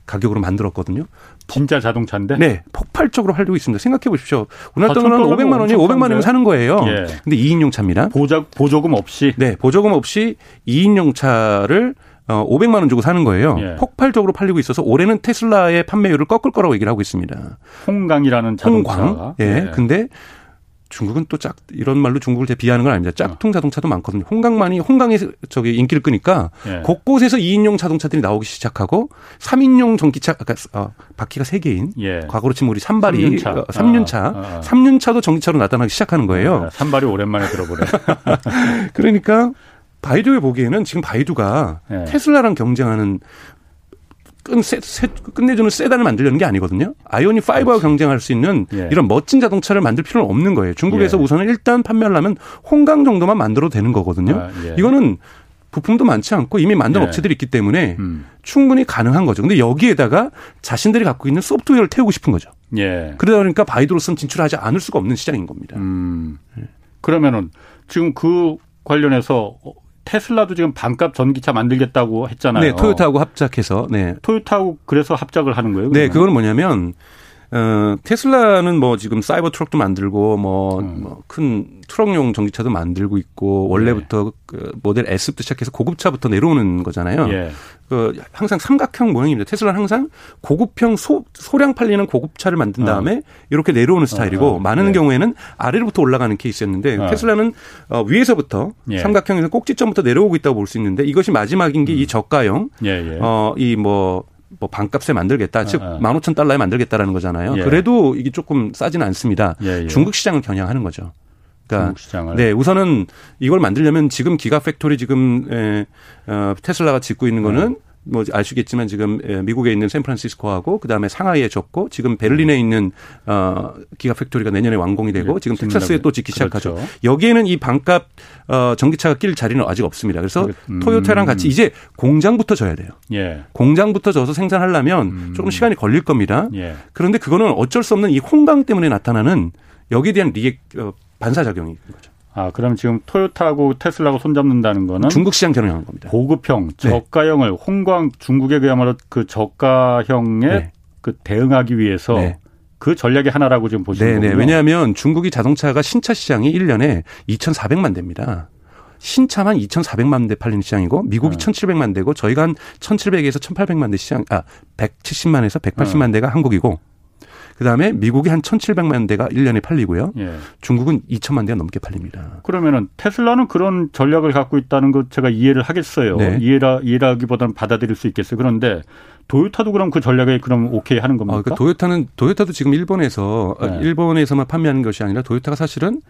S3: 가격으로 만들었거든요.
S1: 진짜 자동차인데?
S3: 네. 폭발적으로 팔리고 있습니다. 생각해 보십시오. 오늘 돈은 500만 원이 500만 원이면 사는 거예요. 예. 근데 2인용 차입니다.
S1: 보조, 보조금 없이?
S3: 네. 보조금 없이 2인용 차를 어 500만 원 주고 사는 거예요. 예. 폭발적으로 팔리고 있어서 올해는 테슬라의 판매율을 꺾을 거라고 얘기를 하고 있습니다.
S1: 홍강이라는 자동차.
S3: 홍광. 예. 예. 근데 중국은 또 짝 이런 말로 중국을 비하하는 건 아닙니다. 짝퉁 자동차도 많거든요. 홍강만이 홍강이 저기 인기를 끄니까 예. 곳곳에서 2인용 자동차들이 나오기 시작하고 3인용 전기차 아까 어, 바퀴가 3개인 예. 과거로 치면 우리 산발이 3년차, 어, 3년차, 아, 아. 3년차도 전기차로 나타나기 시작하는 거예요. 아,
S1: 산발이 오랜만에 들어보네.
S3: 그러니까 바이두에 보기에는 지금 바이두가 예. 테슬라랑 경쟁하는 끝, 세, 세, 끝내주는 세단을 만들려는 게 아니거든요. 아이오닉 5와 경쟁할 수 있는 예. 이런 멋진 자동차를 만들 필요는 없는 거예요. 중국에서 예. 우선은 일단 판매를 하면 홍강 정도만 만들어도 되는 거거든요. 아, 예. 이거는 부품도 많지 않고 이미 만든 예. 업체들이 있기 때문에 음. 충분히 가능한 거죠. 근데 여기에다가 자신들이 갖고 있는 소프트웨어를 태우고 싶은 거죠. 예. 그러다 보니까 바이두로서는 진출하지 않을 수가 없는 시장인 겁니다. 음.
S1: 그러면은 지금 그 관련해서 테슬라도 지금 반값 전기차 만들겠다고 했잖아요.
S3: 네, 토요타하고 합작해서. 네.
S1: 토요타하고 그래서 합작을 하는 거예요?
S3: 네, 그러면? 네, 그건 뭐냐면 어, 테슬라는 뭐 지금 사이버 트럭도 만들고 뭐큰 음. 뭐 트럭용 전기차도 만들고 있고 원래부터 네. 그 모델 S부터 시작해서 고급차부터 내려오는 거잖아요. 예. 그 항상 삼각형 모양입니다. 테슬라는 항상 고급형 소, 소량 팔리는 고급차를 만든 어. 다음에 어. 이렇게 내려오는 스타일이고 어, 어. 많은 예. 경우에는 아래로부터 올라가는 케이스였는데 어. 테슬라는 어, 위에서부터 예. 삼각형에서 꼭지점부터 내려오고 있다고 볼 수 있는데 이것이 마지막인 게이 음. 저가형 예, 예. 어이뭐 뭐 반값에 만들겠다. 즉, 아, 아. 15,000달러에 만들겠다라는 거잖아요. 예. 그래도 이게 조금 싸지는 않습니다. 예, 예. 중국 시장을 겨냥하는 거죠. 그러니까 네 우선은 이걸 만들려면 지금 Gigafactory 지금 에, 어, 테슬라가 짓고 있는 거는 네. 뭐 아시겠지만 지금 미국에 있는 샌프란시스코하고 그다음에 상하이에 졌고 지금 베를린에 음. 있는 어 Gigafactory가 내년에 완공이 되고 네, 지금 텍사스에 또 짓기 시작하죠. 그렇죠. 여기에는 이 반값 어 전기차가 낄 자리는 아직 없습니다. 그래서 음. 토요타랑 같이 이제 공장부터 져야 돼요. 예. 공장부터 져서 생산하려면 음. 조금 시간이 걸릴 겁니다. 예. 그런데 그거는 어쩔 수 없는 이 홍광 때문에 나타나는 여기에 대한 reac 어, 반사작용인 거죠.
S1: 아, 그럼 지금 토요타하고 테슬라하고 손잡는다는 거는
S3: 중국 시장 겨냥한 겁니다.
S1: 고급형, 네. 저가형을 홍광 중국에 그야말로 그 저가형에 네. 그 대응하기 위해서 네. 그 전략의 하나라고 지금 보시는 거예요. 네,
S3: 왜냐하면 중국이 자동차가 신차 시장이 1년에 2,400만 대입니다. 신차만 2,400만 대 팔리는 시장이고 미국이 네. 1,700만 대고 저희가 한 1,700에서 1,800만 대 시장 아 170만에서 180만 대가 한국이고 그다음에 미국이 한 1,700만 대가 1년에 팔리고요. 예. 중국은 2천만 대가 넘게 팔립니다.
S1: 그러면은 테슬라는 그런 전략을 갖고 있다는 것 제가 이해를 하겠어요. 네. 이해라 이해하기보다는 받아들일 수 있겠어요. 그런데 도요타도 그럼 그 전략에 그럼 오케이 하는 겁니까? 어,
S3: 그러니까 도요타는 도요타도 지금 일본에서 네. 일본에서만 판매하는 것이 아니라 도요타가 사실은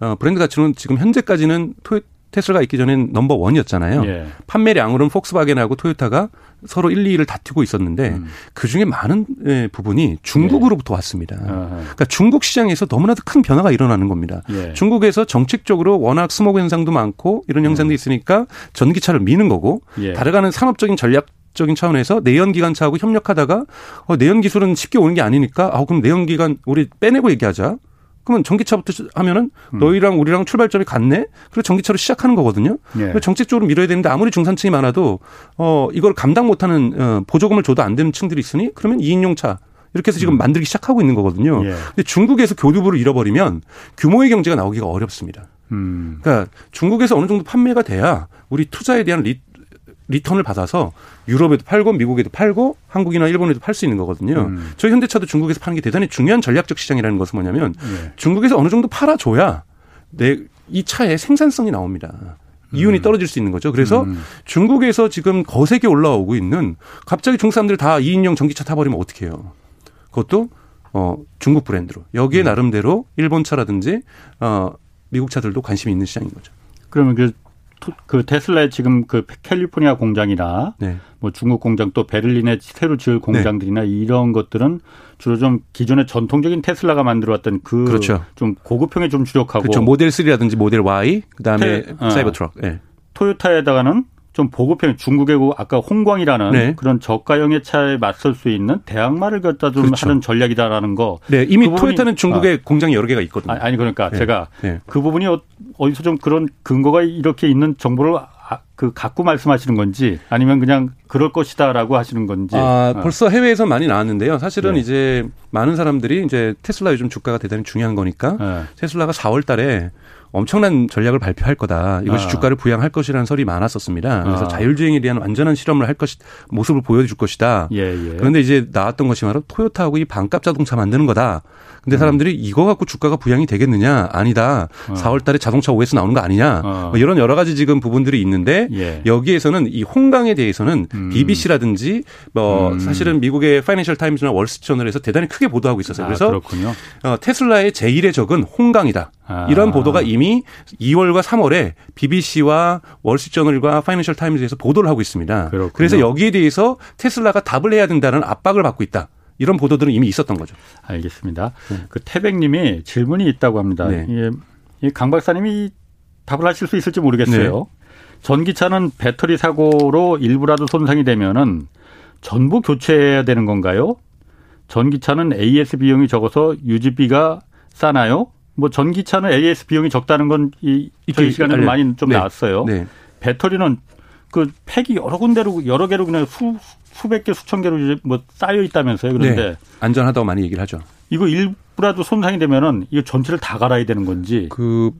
S3: 어, 브랜드 가치는 지금 현재까지는 토요, 테슬라가 있기 전엔 넘버 원이었잖아요. 예. 판매량으로는 폭스바겐하고 토요타가 서로 1, 2위를 다투고 있었는데 음. 그 중에 많은 예, 부분이 중국으로부터 예. 왔습니다. 아하. 그러니까 중국 시장에서 너무나도 큰 변화가 일어나는 겁니다. 예. 중국에서 정책적으로 워낙 스모그 현상도 많고 이런 현상도 음. 있으니까 전기차를 미는 거고 예. 다르가는 산업적인 전략 적인 차원에서 내연 기관차하고 협력하다가 어, 내연 기술은 쉽게 오는 게 아니니까 아 그럼 내연 기관 우리 빼내고 얘기하자. 그러면 전기차부터 하면은 음. 너희랑 우리랑 출발점이 같네. 그리고 전기차로 시작하는 거거든요. 예. 정책적으로 밀어야 되는데 아무리 중산층이 많아도 어 이걸 감당 못하는 어, 보조금을 줘도 안 되는 층들이 있으니 그러면 2인용 차 이렇게 해서 지금 음. 만들기 시작하고 있는 거거든요. 예. 근데 중국에서 교두부를 잃어버리면 규모의 경제가 나오기가 어렵습니다. 음. 그러니까 중국에서 어느 정도 판매가 돼야 우리 투자에 대한 re, return을 받아서 유럽에도 팔고 미국에도 팔고 한국이나 일본에도 팔 수 있는 거거든요. 음. 저희 현대차도 중국에서 파는 게 대단히 중요한 전략적 시장이라는 것은 뭐냐면 네. 중국에서 어느 정도 팔아줘야 내 이 차의 생산성이 나옵니다. 이윤이 음. 떨어질 수 있는 거죠. 그래서 음. 중국에서 지금 거세게 올라오고 있는 갑자기 중국 사람들 다 2인용 전기차 타버리면 어떻게 해요? 그것도 어 중국 브랜드로 여기에 음. 나름대로 일본 차라든지 어 미국 차들도 관심이 있는 시장인 거죠.
S1: 그러면 그 그 테슬라의 지금 그 캘리포니아 공장이나 네. 뭐 중국 공장 또 베를린에 새로 지을 공장들이나 네. 이런 것들은 주로 좀 기존의 전통적인 테슬라가 만들어왔던 그 그렇죠. 좀 고급형에 좀 주력하고
S3: 그렇죠. 모델 3라든지 모델 Y 그다음에 테, 어. 사이버 트럭. 네.
S1: 토요타에다가는 좀 보급형 중국의 그 아까 홍광이라는 네. 그런 저가형의 차에 맞설 수 있는 대항마를 갖다 좀 그렇죠. 하는 전략이다라는 거.
S3: 네, 이미 그 토요타는 중국에 아. 공장이 여러 개가 있거든요.
S1: 아니 그러니까 네. 제가 네. 그 부분이 어, 어디서 좀 그런 근거가 이렇게 있는 정보를 아, 그 갖고 말씀하시는 건지 아니면 그냥 그럴 것이다라고 하시는 건지.
S3: 아, 어. 벌써 해외에서 많이 나왔는데요. 사실은 네. 이제 많은 사람들이 이제 테슬라 요즘 주가가 대단히 중요한 거니까 네. 테슬라가 4월 달에 엄청난 전략을 발표할 거다. 이것이 아. 주가를 부양할 것이라는 설이 많았었습니다. 그래서 아. 자율주행에 대한 완전한 실험을 할 것이 모습을 보여줄 것이다. 예, 예. 그런데 이제 나왔던 것이 바로 토요타하고 이 반값 자동차 만드는 거다. 근데 음. 사람들이 음. 이거 갖고 주가가 부양이 되겠느냐? 아니다. 어. 4월 달에 자동차 OS 나오는 거 아니냐? 어. 뭐 이런 여러 가지 지금 부분들이 있는데 예. 여기에서는 이 홍강에 대해서는 음. BBC라든지 뭐 음. 사실은 미국의 파이낸셜 타임즈나 월스트리트저널에서 대단히 크게 보도하고 있었어요. 아, 그래서 아, 어, 테슬라의 제1의 적은 홍강이다. 아. 이런 보도가 이미 2월과 3월에 BBC와 월스트리트저널과 파이낸셜 타임즈에서 보도를 하고 있습니다. 그렇군요. 그래서 여기에 대해서 테슬라가 답을 해야 된다는 압박을 받고 있다. 이런 보도들은 이미 있었던 거죠.
S1: 알겠습니다. 네. 그 태백님이 질문이 있다고 합니다. 네. 예, 강 박사님이 답을 하실 수 있을지 모르겠어요. 네. 전기차는 배터리 사고로 일부라도 손상이 되면은 전부 교체해야 되는 건가요? 전기차는 AS 비용이 적어서 유지비가 싸나요? 뭐 전기차는 AS 비용이 적다는 건이 저희 시간에 네. 많이 좀 네. 나왔어요. 네. 배터리는 그 팩이 여러 군데로 여러 개로 그냥 수 수백 개 수천 개로 이제 뭐 쌓여 있다면서요. 그런데 네.
S3: 안전하다고 많이 얘기를 하죠.
S1: 이거 일부라도 손상이 되면은 이거 전체를 다 갈아야 되는 건지.
S3: 그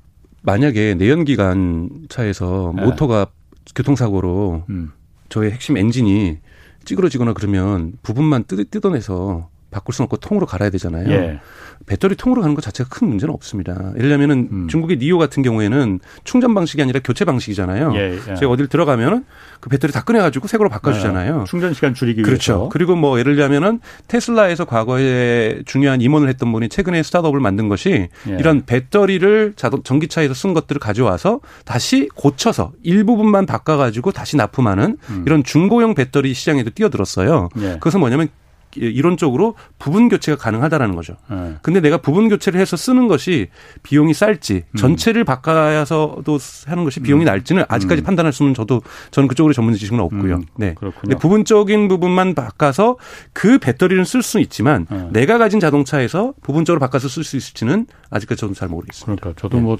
S3: 만약에 내연기관 차에서 네. 모터가 교통사고로 음. 저의 핵심 엔진이 찌그러지거나 그러면 부분만 뜯, 뜯어내서 바꿀 수는 없고 통으로 갈아야 되잖아요. 예. 배터리 통으로 가는 것 자체가 큰 문제는 없습니다. 예를 들면은 음. 중국의 니오 같은 경우에는 충전 방식이 아니라 교체 방식이잖아요. 예, 예. 제가 어딜 들어가면은 그 배터리 다 꺼내가지고 새 거로 바꿔주잖아요.
S1: 네. 충전 시간 줄이기
S3: 그렇죠.
S1: 위해서.
S3: 그리고 뭐 예를 들자면은 테슬라에서 과거에 중요한 임원을 했던 분이 최근에 스타트업을 만든 것이 예. 이런 배터리를 자동 전기차에서 쓴 것들을 가져와서 다시 고쳐서 일부분만 바꿔가지고 다시 납품하는 음. 이런 중고용 배터리 시장에도 뛰어들었어요. 예. 그것은 뭐냐면 이론적으로 부분 교체가 가능하다라는 거죠. 네. 근데 내가 부분 교체를 해서 쓰는 것이 비용이 쌀지 음. 전체를 바꿔서도 하는 것이 비용이 음. 날지는 아직까지 음. 판단할 수는 저도 저는 그쪽으로 전문 지식은 없고요. 음. 네. 그렇군요. 부분적인 부분만 바꿔서 그 배터리는 쓸 수는 있지만 네. 내가 가진 자동차에서 부분적으로 바꿔서 쓸 수 있을지는 아직까지 저도 잘 모르겠습니다.
S1: 그러니까 저도 네. 뭐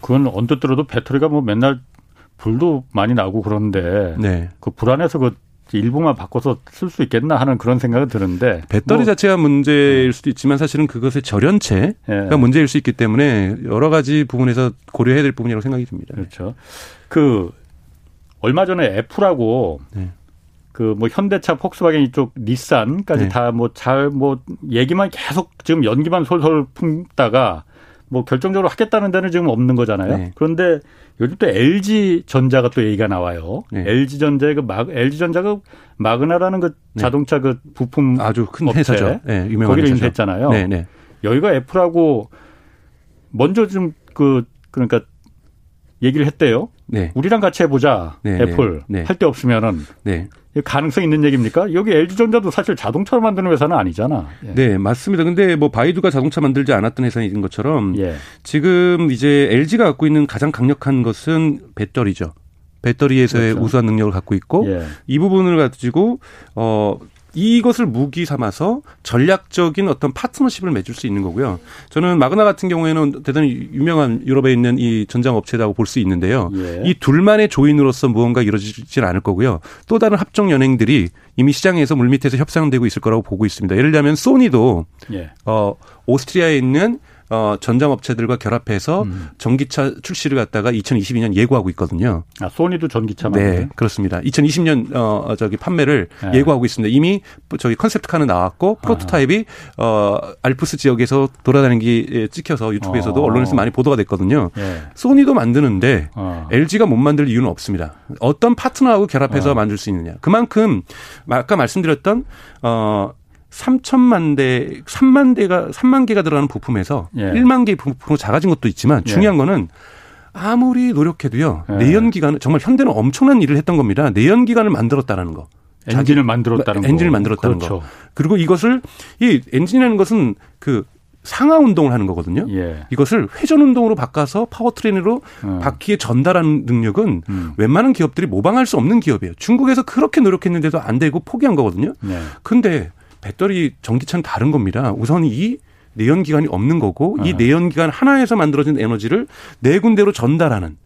S1: 그건 언뜻 들어도 배터리가 뭐 맨날 불도 많이 나고 그런데 네. 그 불안해서 그 일부만 바꿔서 쓸 수 있겠나 하는 그런 생각은 드는데
S3: 배터리 뭐. 자체가 문제일 네. 수도 있지만 사실은 그것의 절연체가 네. 문제일 수 있기 때문에 여러 가지 부분에서 고려해야 될 부분이라고 생각이 듭니다.
S1: 그렇죠. 그 얼마 전에 애플하고 네. 그뭐 현대차, 폭스바겐 이쪽 닛산까지 네. 다뭐 잘뭐 뭐 얘기만 계속 지금 연기만 솔솔 품다가 뭐 결정적으로 하겠다는 데는 지금 없는 거잖아요. 네. 그런데 요즘 또 LG 전자가 또 얘기가 나와요. 네. LG 전자의 그 마, LG 전자가 마그나라는 그 네. 자동차 그 부품
S3: 아주 큰 업체, 회사죠.
S1: 네, 유명한 거기를 인수했잖아요. 네, 네. 여기가 애플하고 먼저 좀 그 그러니까 얘기를 했대요. 네. 우리랑 같이 해보자. 네, 네. 애플 네. 할데 없으면은 네. 가능성 있는 얘기입니까? 여기 LG전자도 사실 자동차를 만드는 회사는 아니잖아.
S3: 예. 네, 맞습니다. 근데 뭐 바이두가 자동차 만들지 않았던 회사인 것처럼 예. 지금 이제 LG가 갖고 있는 가장 강력한 것은 배터리죠. 배터리에서의 그렇죠. 우수한 능력을 갖고 있고 예. 이 부분을 가지고 어 이것을 무기 삼아서 전략적인 어떤 파트너십을 맺을 수 있는 거고요. 저는 마그나 같은 경우에는 대단히 유명한 유럽에 있는 이 전장 업체라고 볼 수 있는데요. 예. 이 둘만의 조인으로서 무언가 이루어지진 않을 거고요. 또 다른 합종 연행들이 이미 시장에서 물밑에서 협상되고 있을 거라고 보고 있습니다. 예를 들면 소니도 예. 어 오스트리아에 있는 어, 전장업체들과 결합해서 음. 전기차 출시를 갖다가 2022년 예고하고 있거든요.
S1: 아, 소니도 전기차만.
S3: 네, 그렇습니다. 2020년 어, 저기 판매를 네. 예고하고 있습니다. 이미 저기 컨셉트카는 나왔고 프로토타입이 아. 어, 알프스 지역에서 돌아다니는 게 찍혀서 유튜브에서도 어. 언론에서 많이 보도가 됐거든요. 네. 소니도 만드는데 어. LG가 못 만들 이유는 없습니다. 어떤 파트너하고 결합해서 어. 만들 수 있느냐. 그만큼 아까 말씀드렸던 어 3천만 대, 3만 대가, 3만 개가 들어가는 부품에서 예. 1만 개 부품으로 작아진 것도 있지만 예. 중요한 예. 거는 아무리 노력해도요. 네. 내연 기관은 정말 현대는 엄청난 일을 했던 겁니다. 내연 기관을 만들었다는 거.
S1: 엔진을 만들었다는
S3: 엔진을 만들었다는 그렇죠. 거. 그리고 이것을 이 엔진이라는 것은 그 상하 운동을 하는 거거든요. 예. 이것을 회전 운동으로 바꿔서 powertrain으로 음. 바퀴에 전달하는 능력은 음. 웬만한 기업들이 모방할 수 없는 기업이에요. 중국에서 그렇게 노력했는데도 안 되고 포기한 거거든요. 네. 근데 배터리 전기차는 다른 겁니다. 우선 이 내연 기관이 없는 거고 이 내연 기관 하나에서 만들어진 에너지를 네 군데로 전달하는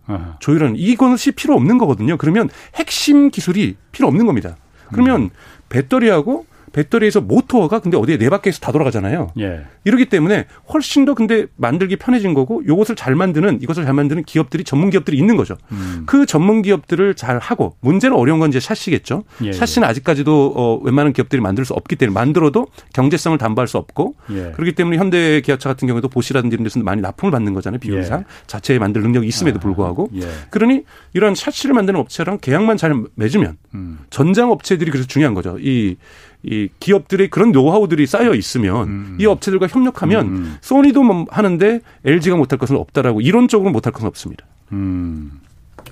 S3: 조율하는 이것이 필요 없는 거거든요. 그러면 핵심 기술이 필요 없는 겁니다. 그러면 음. 배터리하고 배터리에서 모터가 근데 어디에 네 바퀴에서 다 돌아가잖아요. 예. 이러기 때문에 훨씬 더 근데 만들기 편해진 거고 이것을 잘 만드는 이것을 잘 만드는 기업들이 전문 기업들이 있는 거죠. 음. 그 전문 기업들을 잘 하고 문제는 어려운 건 이제 샤시겠죠. 예, 예. 샤시는 아직까지도 어 웬만한 기업들이 만들 수 없기 때문에 만들어도 경제성을 담보할 수 없고 예. 그렇기 때문에 현대 기아차 같은 경우에도 보시라든지 이런 데서 많이 납품을 받는 거잖아요. 예. 자체에 만들 능력이 있음에도 아, 불구하고 예. 그러니 이런 샤시를 만드는 업체랑 계약만 잘 맺으면 음. 전장 업체들이 그래서 중요한 거죠. 이 이 기업들의 그런 노하우들이 쌓여 있으면 음. 이 업체들과 협력하면 음. 소니도 뭐 하는데 LG가 못할 것은 없다라고 이론적으로 못할 것은 없습니다. 음.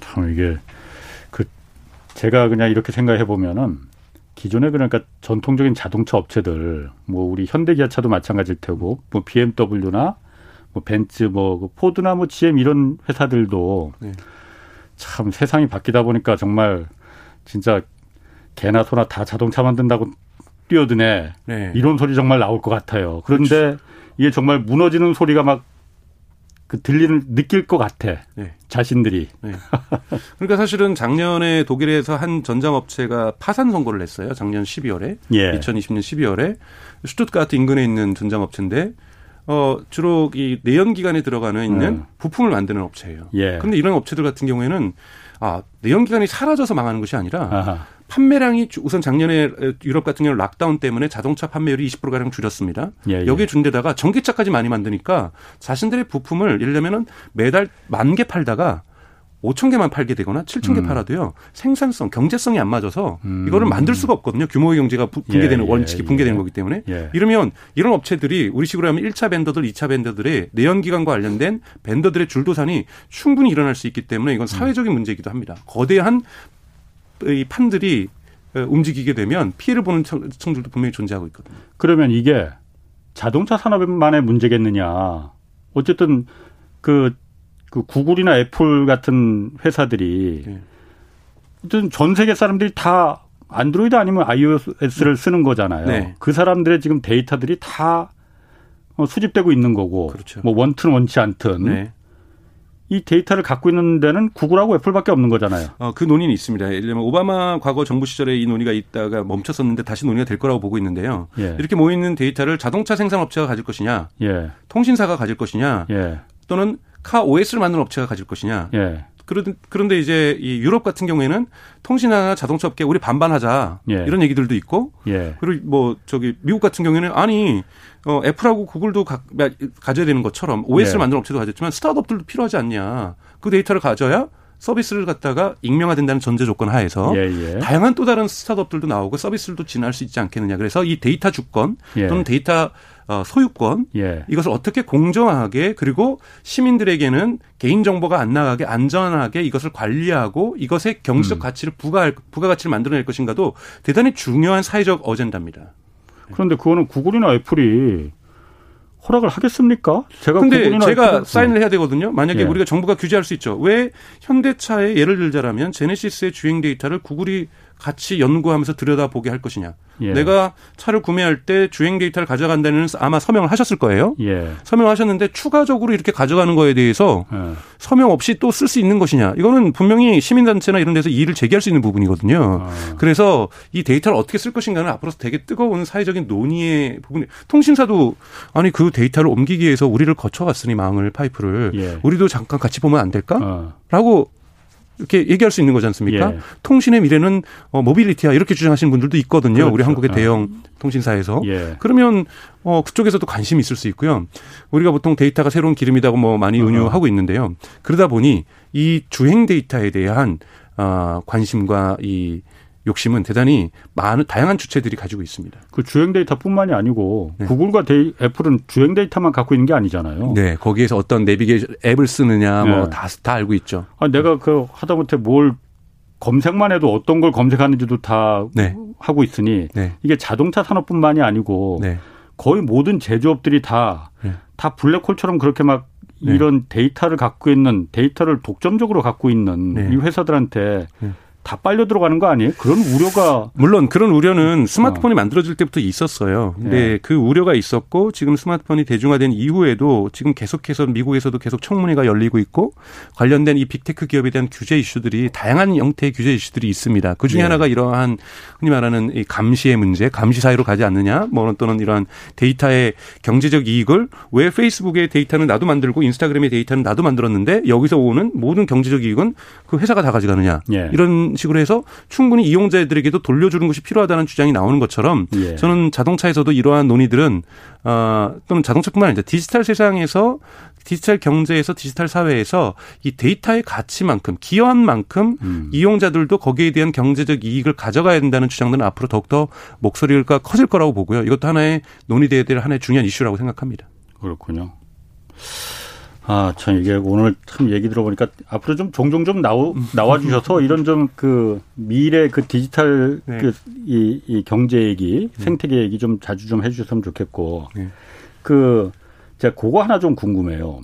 S1: 참 이게 그 제가 그냥 이렇게 생각해 보면은 기존에 그러니까 전통적인 자동차 업체들 뭐 우리 현대기아차도 마찬가지일 테고 뭐 BMW나 뭐 벤츠 뭐그 포드나 뭐 GM 이런 회사들도 네. 참 세상이 바뀌다 보니까 정말 진짜 개나 소나 다 자동차 만든다고 뛰어드네. 네. 이런 소리 정말 나올 것 같아요. 그런데 그렇죠. 이게 정말 무너지는 소리가 막 그 들리는 느낄 것 같아. 네. 자신들이. 네.
S3: 그러니까 사실은 작년에 독일에서 한 전장업체가 파산 선고를 했어요. 작년 12월에. 예. 2020년 12월에 슈투트가르트 인근에 있는 전장업체인데 어 주로 이 내연 기관에 들어가는 있는 음. 부품을 만드는 업체예요. 예. 그런데 이런 업체들 같은 경우에는 아 내연 기관이 사라져서 망하는 것이 아니라 아하. 판매량이 우선 작년에 유럽 같은 경우는 lockdown 때문에 자동차 판매율이 20%가량 줄었습니다. 예, 예. 여기에 준데다가 전기차까지 많이 만드니까 자신들의 부품을 예를 들면은 매달 만 개 팔다가 5천 개만 팔게 되거나 7천 개 음. 팔아도요 생산성, 경제성이 안 맞아서 음. 이거를 만들 수가 없거든요. 규모의 경제가 붕괴되는 예, 원칙이 예, 붕괴되는 예. 거기 때문에 예. 이러면 이런 업체들이 우리 식으로 하면 1차 vendor들, 2차 vendor들의 내연 기관과 관련된 vendor들의 줄도산이 충분히 일어날 수 있기 때문에 이건 사회적인 문제이기도 합니다. 거대한 이 판들이 움직이게 되면 피해를 보는 층들도 분명히 존재하고 있거든요.
S1: 그러면 이게 자동차 산업만의 문제겠느냐. 어쨌든 그, 그 구글이나 애플 같은 회사들이 네. 어쨌든 전 세계 사람들이 다 안드로이드 아니면 iOS를 쓰는 거잖아요. 네. 그 사람들의 지금 데이터들이 다 어, 수집되고 있는 거고. 그렇죠. 뭐 원튼 원치 않든. 네. 이 데이터를 갖고 있는 데는 구글하고 애플밖에 없는 거잖아요.
S3: 어, 그 논의는 있습니다. 예를 들면 오바마 과거 정부 시절에 이 논의가 있다가 멈췄었는데 다시 논의가 될 거라고 보고 있는데요. 예. 이렇게 모여 있는 데이터를 자동차 생산 업체가 가질 것이냐, 예. 통신사가 가질 것이냐, 예. 또는 카 OS를 만드는 업체가 가질 것이냐. 예. 그런데 이제 이 유럽 같은 경우에는 통신이나 자동차 업계 우리 반반하자 예. 이런 얘기들도 있고 예. 그리고 뭐 저기 미국 같은 경우에는 아니 어 애플하고 구글도 가, 가져야 되는 것처럼 OS를 예. 만드는 업체도 가졌지만 스타트업들도 필요하지 않냐 그 데이터를 가져야 서비스를 갖다가 익명화된다는 전제 조건 하에서 예, 예. 다양한 또 다른 스타트업들도 나오고 서비스들도 진화할 수 있지 않겠느냐. 그래서 이 데이터 주권 예. 또는 데이터 어, 소유권 예. 이것을 어떻게 공정하게 그리고 시민들에게는 개인 정보가 안 나가게 안전하게 이것을 관리하고 이것의 경제적 음. 가치를 부가 부가 가치를 만들어낼 것인가도 대단히 중요한 사회적 어젠다입니다.
S1: 그런데 그거는 구글이나 애플이 허락을 하겠습니까?
S3: 제가 근데 제가 사인을 해야 되거든요. 만약에 예. 우리가 정부가 규제할 수 있죠. 왜 현대차의 예를 들자라면 제네시스의 주행 데이터를 구글이 같이 연구하면서 들여다보게 할 것이냐. 예. 내가 차를 구매할 때 주행 데이터를 가져간다는 아마 서명을 하셨을 거예요. 예. 서명하셨는데 추가적으로 이렇게 가져가는 거에 대해서 예. 서명 없이 또 쓸 수 있는 것이냐. 이거는 분명히 시민단체나 이런 데서 이의를 제기할 수 있는 부분이거든요. 아. 그래서 이 데이터를 어떻게 쓸 것인가는 앞으로 되게 뜨거운 사회적인 논의의 부분이 통신사도 아니 그 데이터를 옮기기 위해서 우리를 거쳐갔으니 망을 파이프를 예. 우리도 잠깐 같이 보면 안 될까? 아. 라고 이렇게 얘기할 수 있는 거지 않습니까? 예. 통신의 미래는 어, 모빌리티야 이렇게 주장하시는 분들도 있거든요. 그렇죠. 우리 한국의 아. 대형 통신사에서. 예. 그러면 어, 그쪽에서도 관심이 있을 수 있고요. 우리가 보통 데이터가 새로운 기름이라고 뭐 많이 은유하고 있는데요. 그러다 보니 이 주행 데이터에 대한 어, 관심과 이 욕심은 대단히 많은 다양한 주체들이 가지고 있습니다.
S1: 그 주행 데이터뿐만이 아니고 네. 구글과 데이, 애플은 주행 데이터만 갖고 있는 게 아니잖아요.
S3: 네, 거기에서 어떤 내비게이션 앱을 쓰느냐 뭐 다다 네. 다 알고 있죠.
S1: 아, 내가 그 하다못해 뭘 검색만 해도 어떤 걸 검색하는지도 다 네. 하고 있으니 네. 이게 자동차 산업뿐만이 아니고 네. 거의 모든 제조업들이 다다 네. 블랙홀처럼 그렇게 막 이런 데이터를 갖고 있는 데이터를 독점적으로 갖고 있는 이 회사들한테 다 빨려 들어가는 거 아니에요? 그런 우려가
S3: 물론 그런 우려는 스마트폰이 어. 만들어질 때부터 있었어요. 근데 네. 그 우려가 있었고 지금 스마트폰이 대중화된 이후에도 지금 계속해서 미국에서도 계속 청문회가 열리고 있고 관련된 이 빅테크 기업에 대한 규제 이슈들이 다양한 형태의 규제 이슈들이 있습니다. 그 중에 네. 하나가 이러한 흔히 말하는 이 감시의 문제, 감시 사회로 가지 않느냐, 뭐 또는 이러한 데이터의 경제적 이익을 왜 페이스북의 데이터는 나도 만들고 인스타그램의 데이터는 나도 만들었는데 여기서 오는 모든 경제적 이익은 그 회사가 다 가져가느냐 네. 이런 식으로 해서 충분히 이용자들에게도 돌려주는 것이 필요하다는 주장이 나오는 것처럼 예. 저는 자동차에서도 이러한 논의들은 어, 또는 자동차뿐만 아니라 디지털 세상에서 디지털 경제에서 디지털 사회에서 이 데이터의 가치만큼 기여한 만큼 음. 이용자들도 거기에 대한 경제적 이익을 가져가야 된다는 주장들은 앞으로 더욱더 목소리가 커질 거라고 보고요. 이것도 하나의 논의돼야 될 하나의 중요한 이슈라고 생각합니다.
S1: 그렇군요. 아, 참 이게 오늘 참 얘기 들어보니까 앞으로 좀 종종 좀 나오, 나와 주셔서 이런 좀 그 미래 그 디지털 네. 그이 이 경제 얘기, 네. 생태계 얘기 좀 자주 좀 해 주셨으면 좋겠고 네. 그 제가 그거 하나 좀 궁금해요.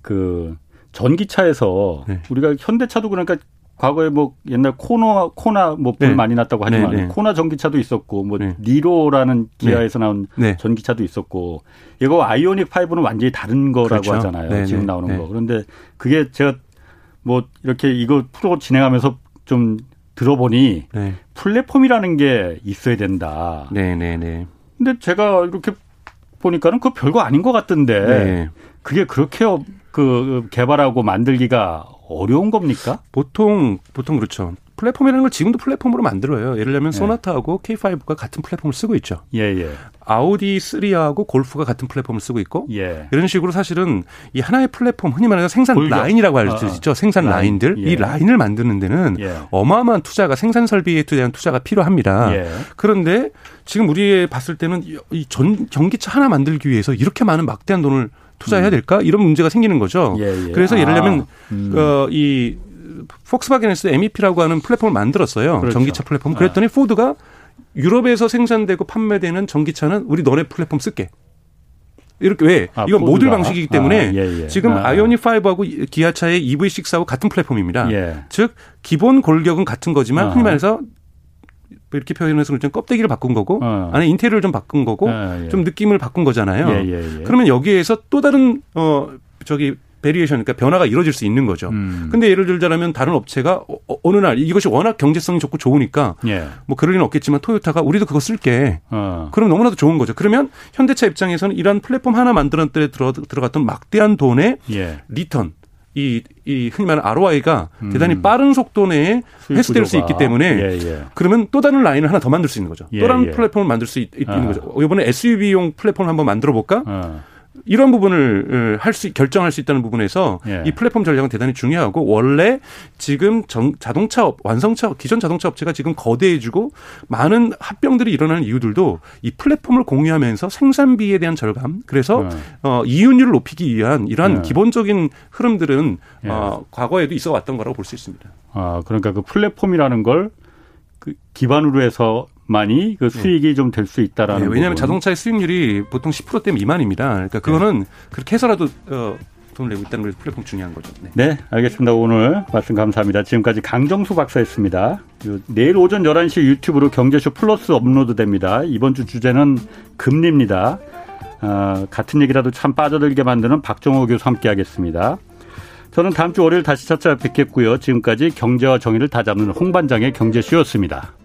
S1: 그 전기차에서 네. 우리가 현대차도 그러니까 과거에 뭐 옛날 코너 코나 뭐불 네. 많이 났다고 하지만 네, 네. 코나 전기차도 있었고 뭐 네. 니로라는 기아에서 네. 나온 네. 전기차도 있었고 이거 아이오닉 5는 완전히 다른 거라고 그렇죠. 하잖아요. 네, 지금 나오는 거. 그런데 그게 제가 뭐 이렇게 이거 프로 진행하면서 좀 들어보니 플랫폼이라는 게 있어야 된다. 네, 네, 네. 근데 제가 이렇게 보니까는 그 별거 아닌 것 같던데 그게 그렇게 그 개발하고 만들기가 어려운 겁니까?
S3: 보통 보통 그렇죠. 플랫폼이라는 걸 지금도 플랫폼으로 만들어요. 예를 들면 네. 소나타하고 K5가 같은 플랫폼을 쓰고 있죠. 예, 예. 아우디 3하고 골프가 같은 플랫폼을 쓰고 있고 예. 이런 식으로 사실은 이 하나의 플랫폼 흔히 말해서 생산 골격. 라인이라고 할수 어, 어. 있죠. 생산 라인. 들 예. 이 라인을 만드는 데는 예. 어마어마한 투자가 생산 설비에 대한 투자가 필요합니다. 예. 그런데 지금 우리 봤을 때는 이 전 전기차 하나 만들기 위해서 이렇게 많은 막대한 돈을 투자해야 음. 될까? 이런 문제가 생기는 거죠. 예, 예. 그래서 예를 들면 아, 음. 어, 이 폭스바겐에서 MEP라고 하는 플랫폼을 만들었어요. 그렇죠. 전기차 플랫폼. 그랬더니 아. 포드가 유럽에서 생산되고 판매되는 전기차는 우리 너네 플랫폼 쓸게. 이렇게 왜? 아, 이건 모듈 방식이기 때문에 아, 예, 예. 지금 아. 이오닉 5하고 기아차의 EV6하고 같은 플랫폼입니다. 예. 즉 기본 골격은 같은 거지만 흔히 말해서 이렇게 표현해서 좀 껍데기를 바꾼 거고 어. 안에 인테리어를 좀 바꾼 거고 아, 예. 좀 느낌을 바꾼 거잖아요. 예, 예, 예. 그러면 여기에서 또 다른 어 저기 variation 그러니까 변화가 이루어질 수 있는 거죠. 음. 근데 예를 들자면 다른 업체가 어, 어느 날 이것이 워낙 경제성이 좋고 좋으니까 예. 뭐 그럴 리는 없겠지만 토요타가 우리도 그거 쓸게. 어. 그럼 너무나도 좋은 거죠. 그러면 현대차 입장에서는 이러한 플랫폼 하나 만드는 데 들어, 들어갔던 막대한 돈의 예. return 이, 이 흔히 말하는 ROI가 음. 대단히 빠른 속도 내에 회수될 수 있기 때문에 예, 예. 그러면 또 다른 라인을 하나 더 만들 수 있는 거죠. 예, 또 다른 예. 플랫폼을 만들 수 있, 는 아. 거죠. 이번에 SUV용 플랫폼을 한번 만들어 볼까? 아. 이런 부분을 할 수 결정할 수 있다는 부분에서 예. 이 플랫폼 전략은 대단히 중요하고 원래 지금 정, 자동차 업, 완성차 기존 자동차 업체가 지금 거대해지고 많은 합병들이 일어나는 이유들도 이 플랫폼을 공유하면서 생산비에 대한 절감 그래서 예. 어, 이윤율을 높이기 위한 이러한 예. 기본적인 흐름들은 예. 어, 과거에도 있어 왔던 거라고 볼 수 있습니다.
S1: 아 그러니까 그 플랫폼이라는 걸 그 기반으로 해서 많이 그 네. 수익이 네. 좀될 수 있다라는. 네,
S3: 왜냐하면 부분. 자동차의 수익률이 보통 10%대 미만입니다. 그러니까 그거는 네. 그렇게 해서라도 어, 돈을 내고 있다는 걸 플랫폼 중요한 거죠.
S1: 네. 네. 알겠습니다. 오늘 말씀 감사합니다. 지금까지 강정수 박사였습니다. 내일 오전 11시 유튜브로 경제쇼 플러스 업로드됩니다. 이번 주 주제는 금리입니다. 어, 같은 얘기라도 참 빠져들게 만드는 박정호 교수 함께 하겠습니다. 저는 다음 주 월요일 다시 찾아뵙겠고요. 지금까지 경제와 정의를 다잡는 홍반장의 경제쇼였습니다.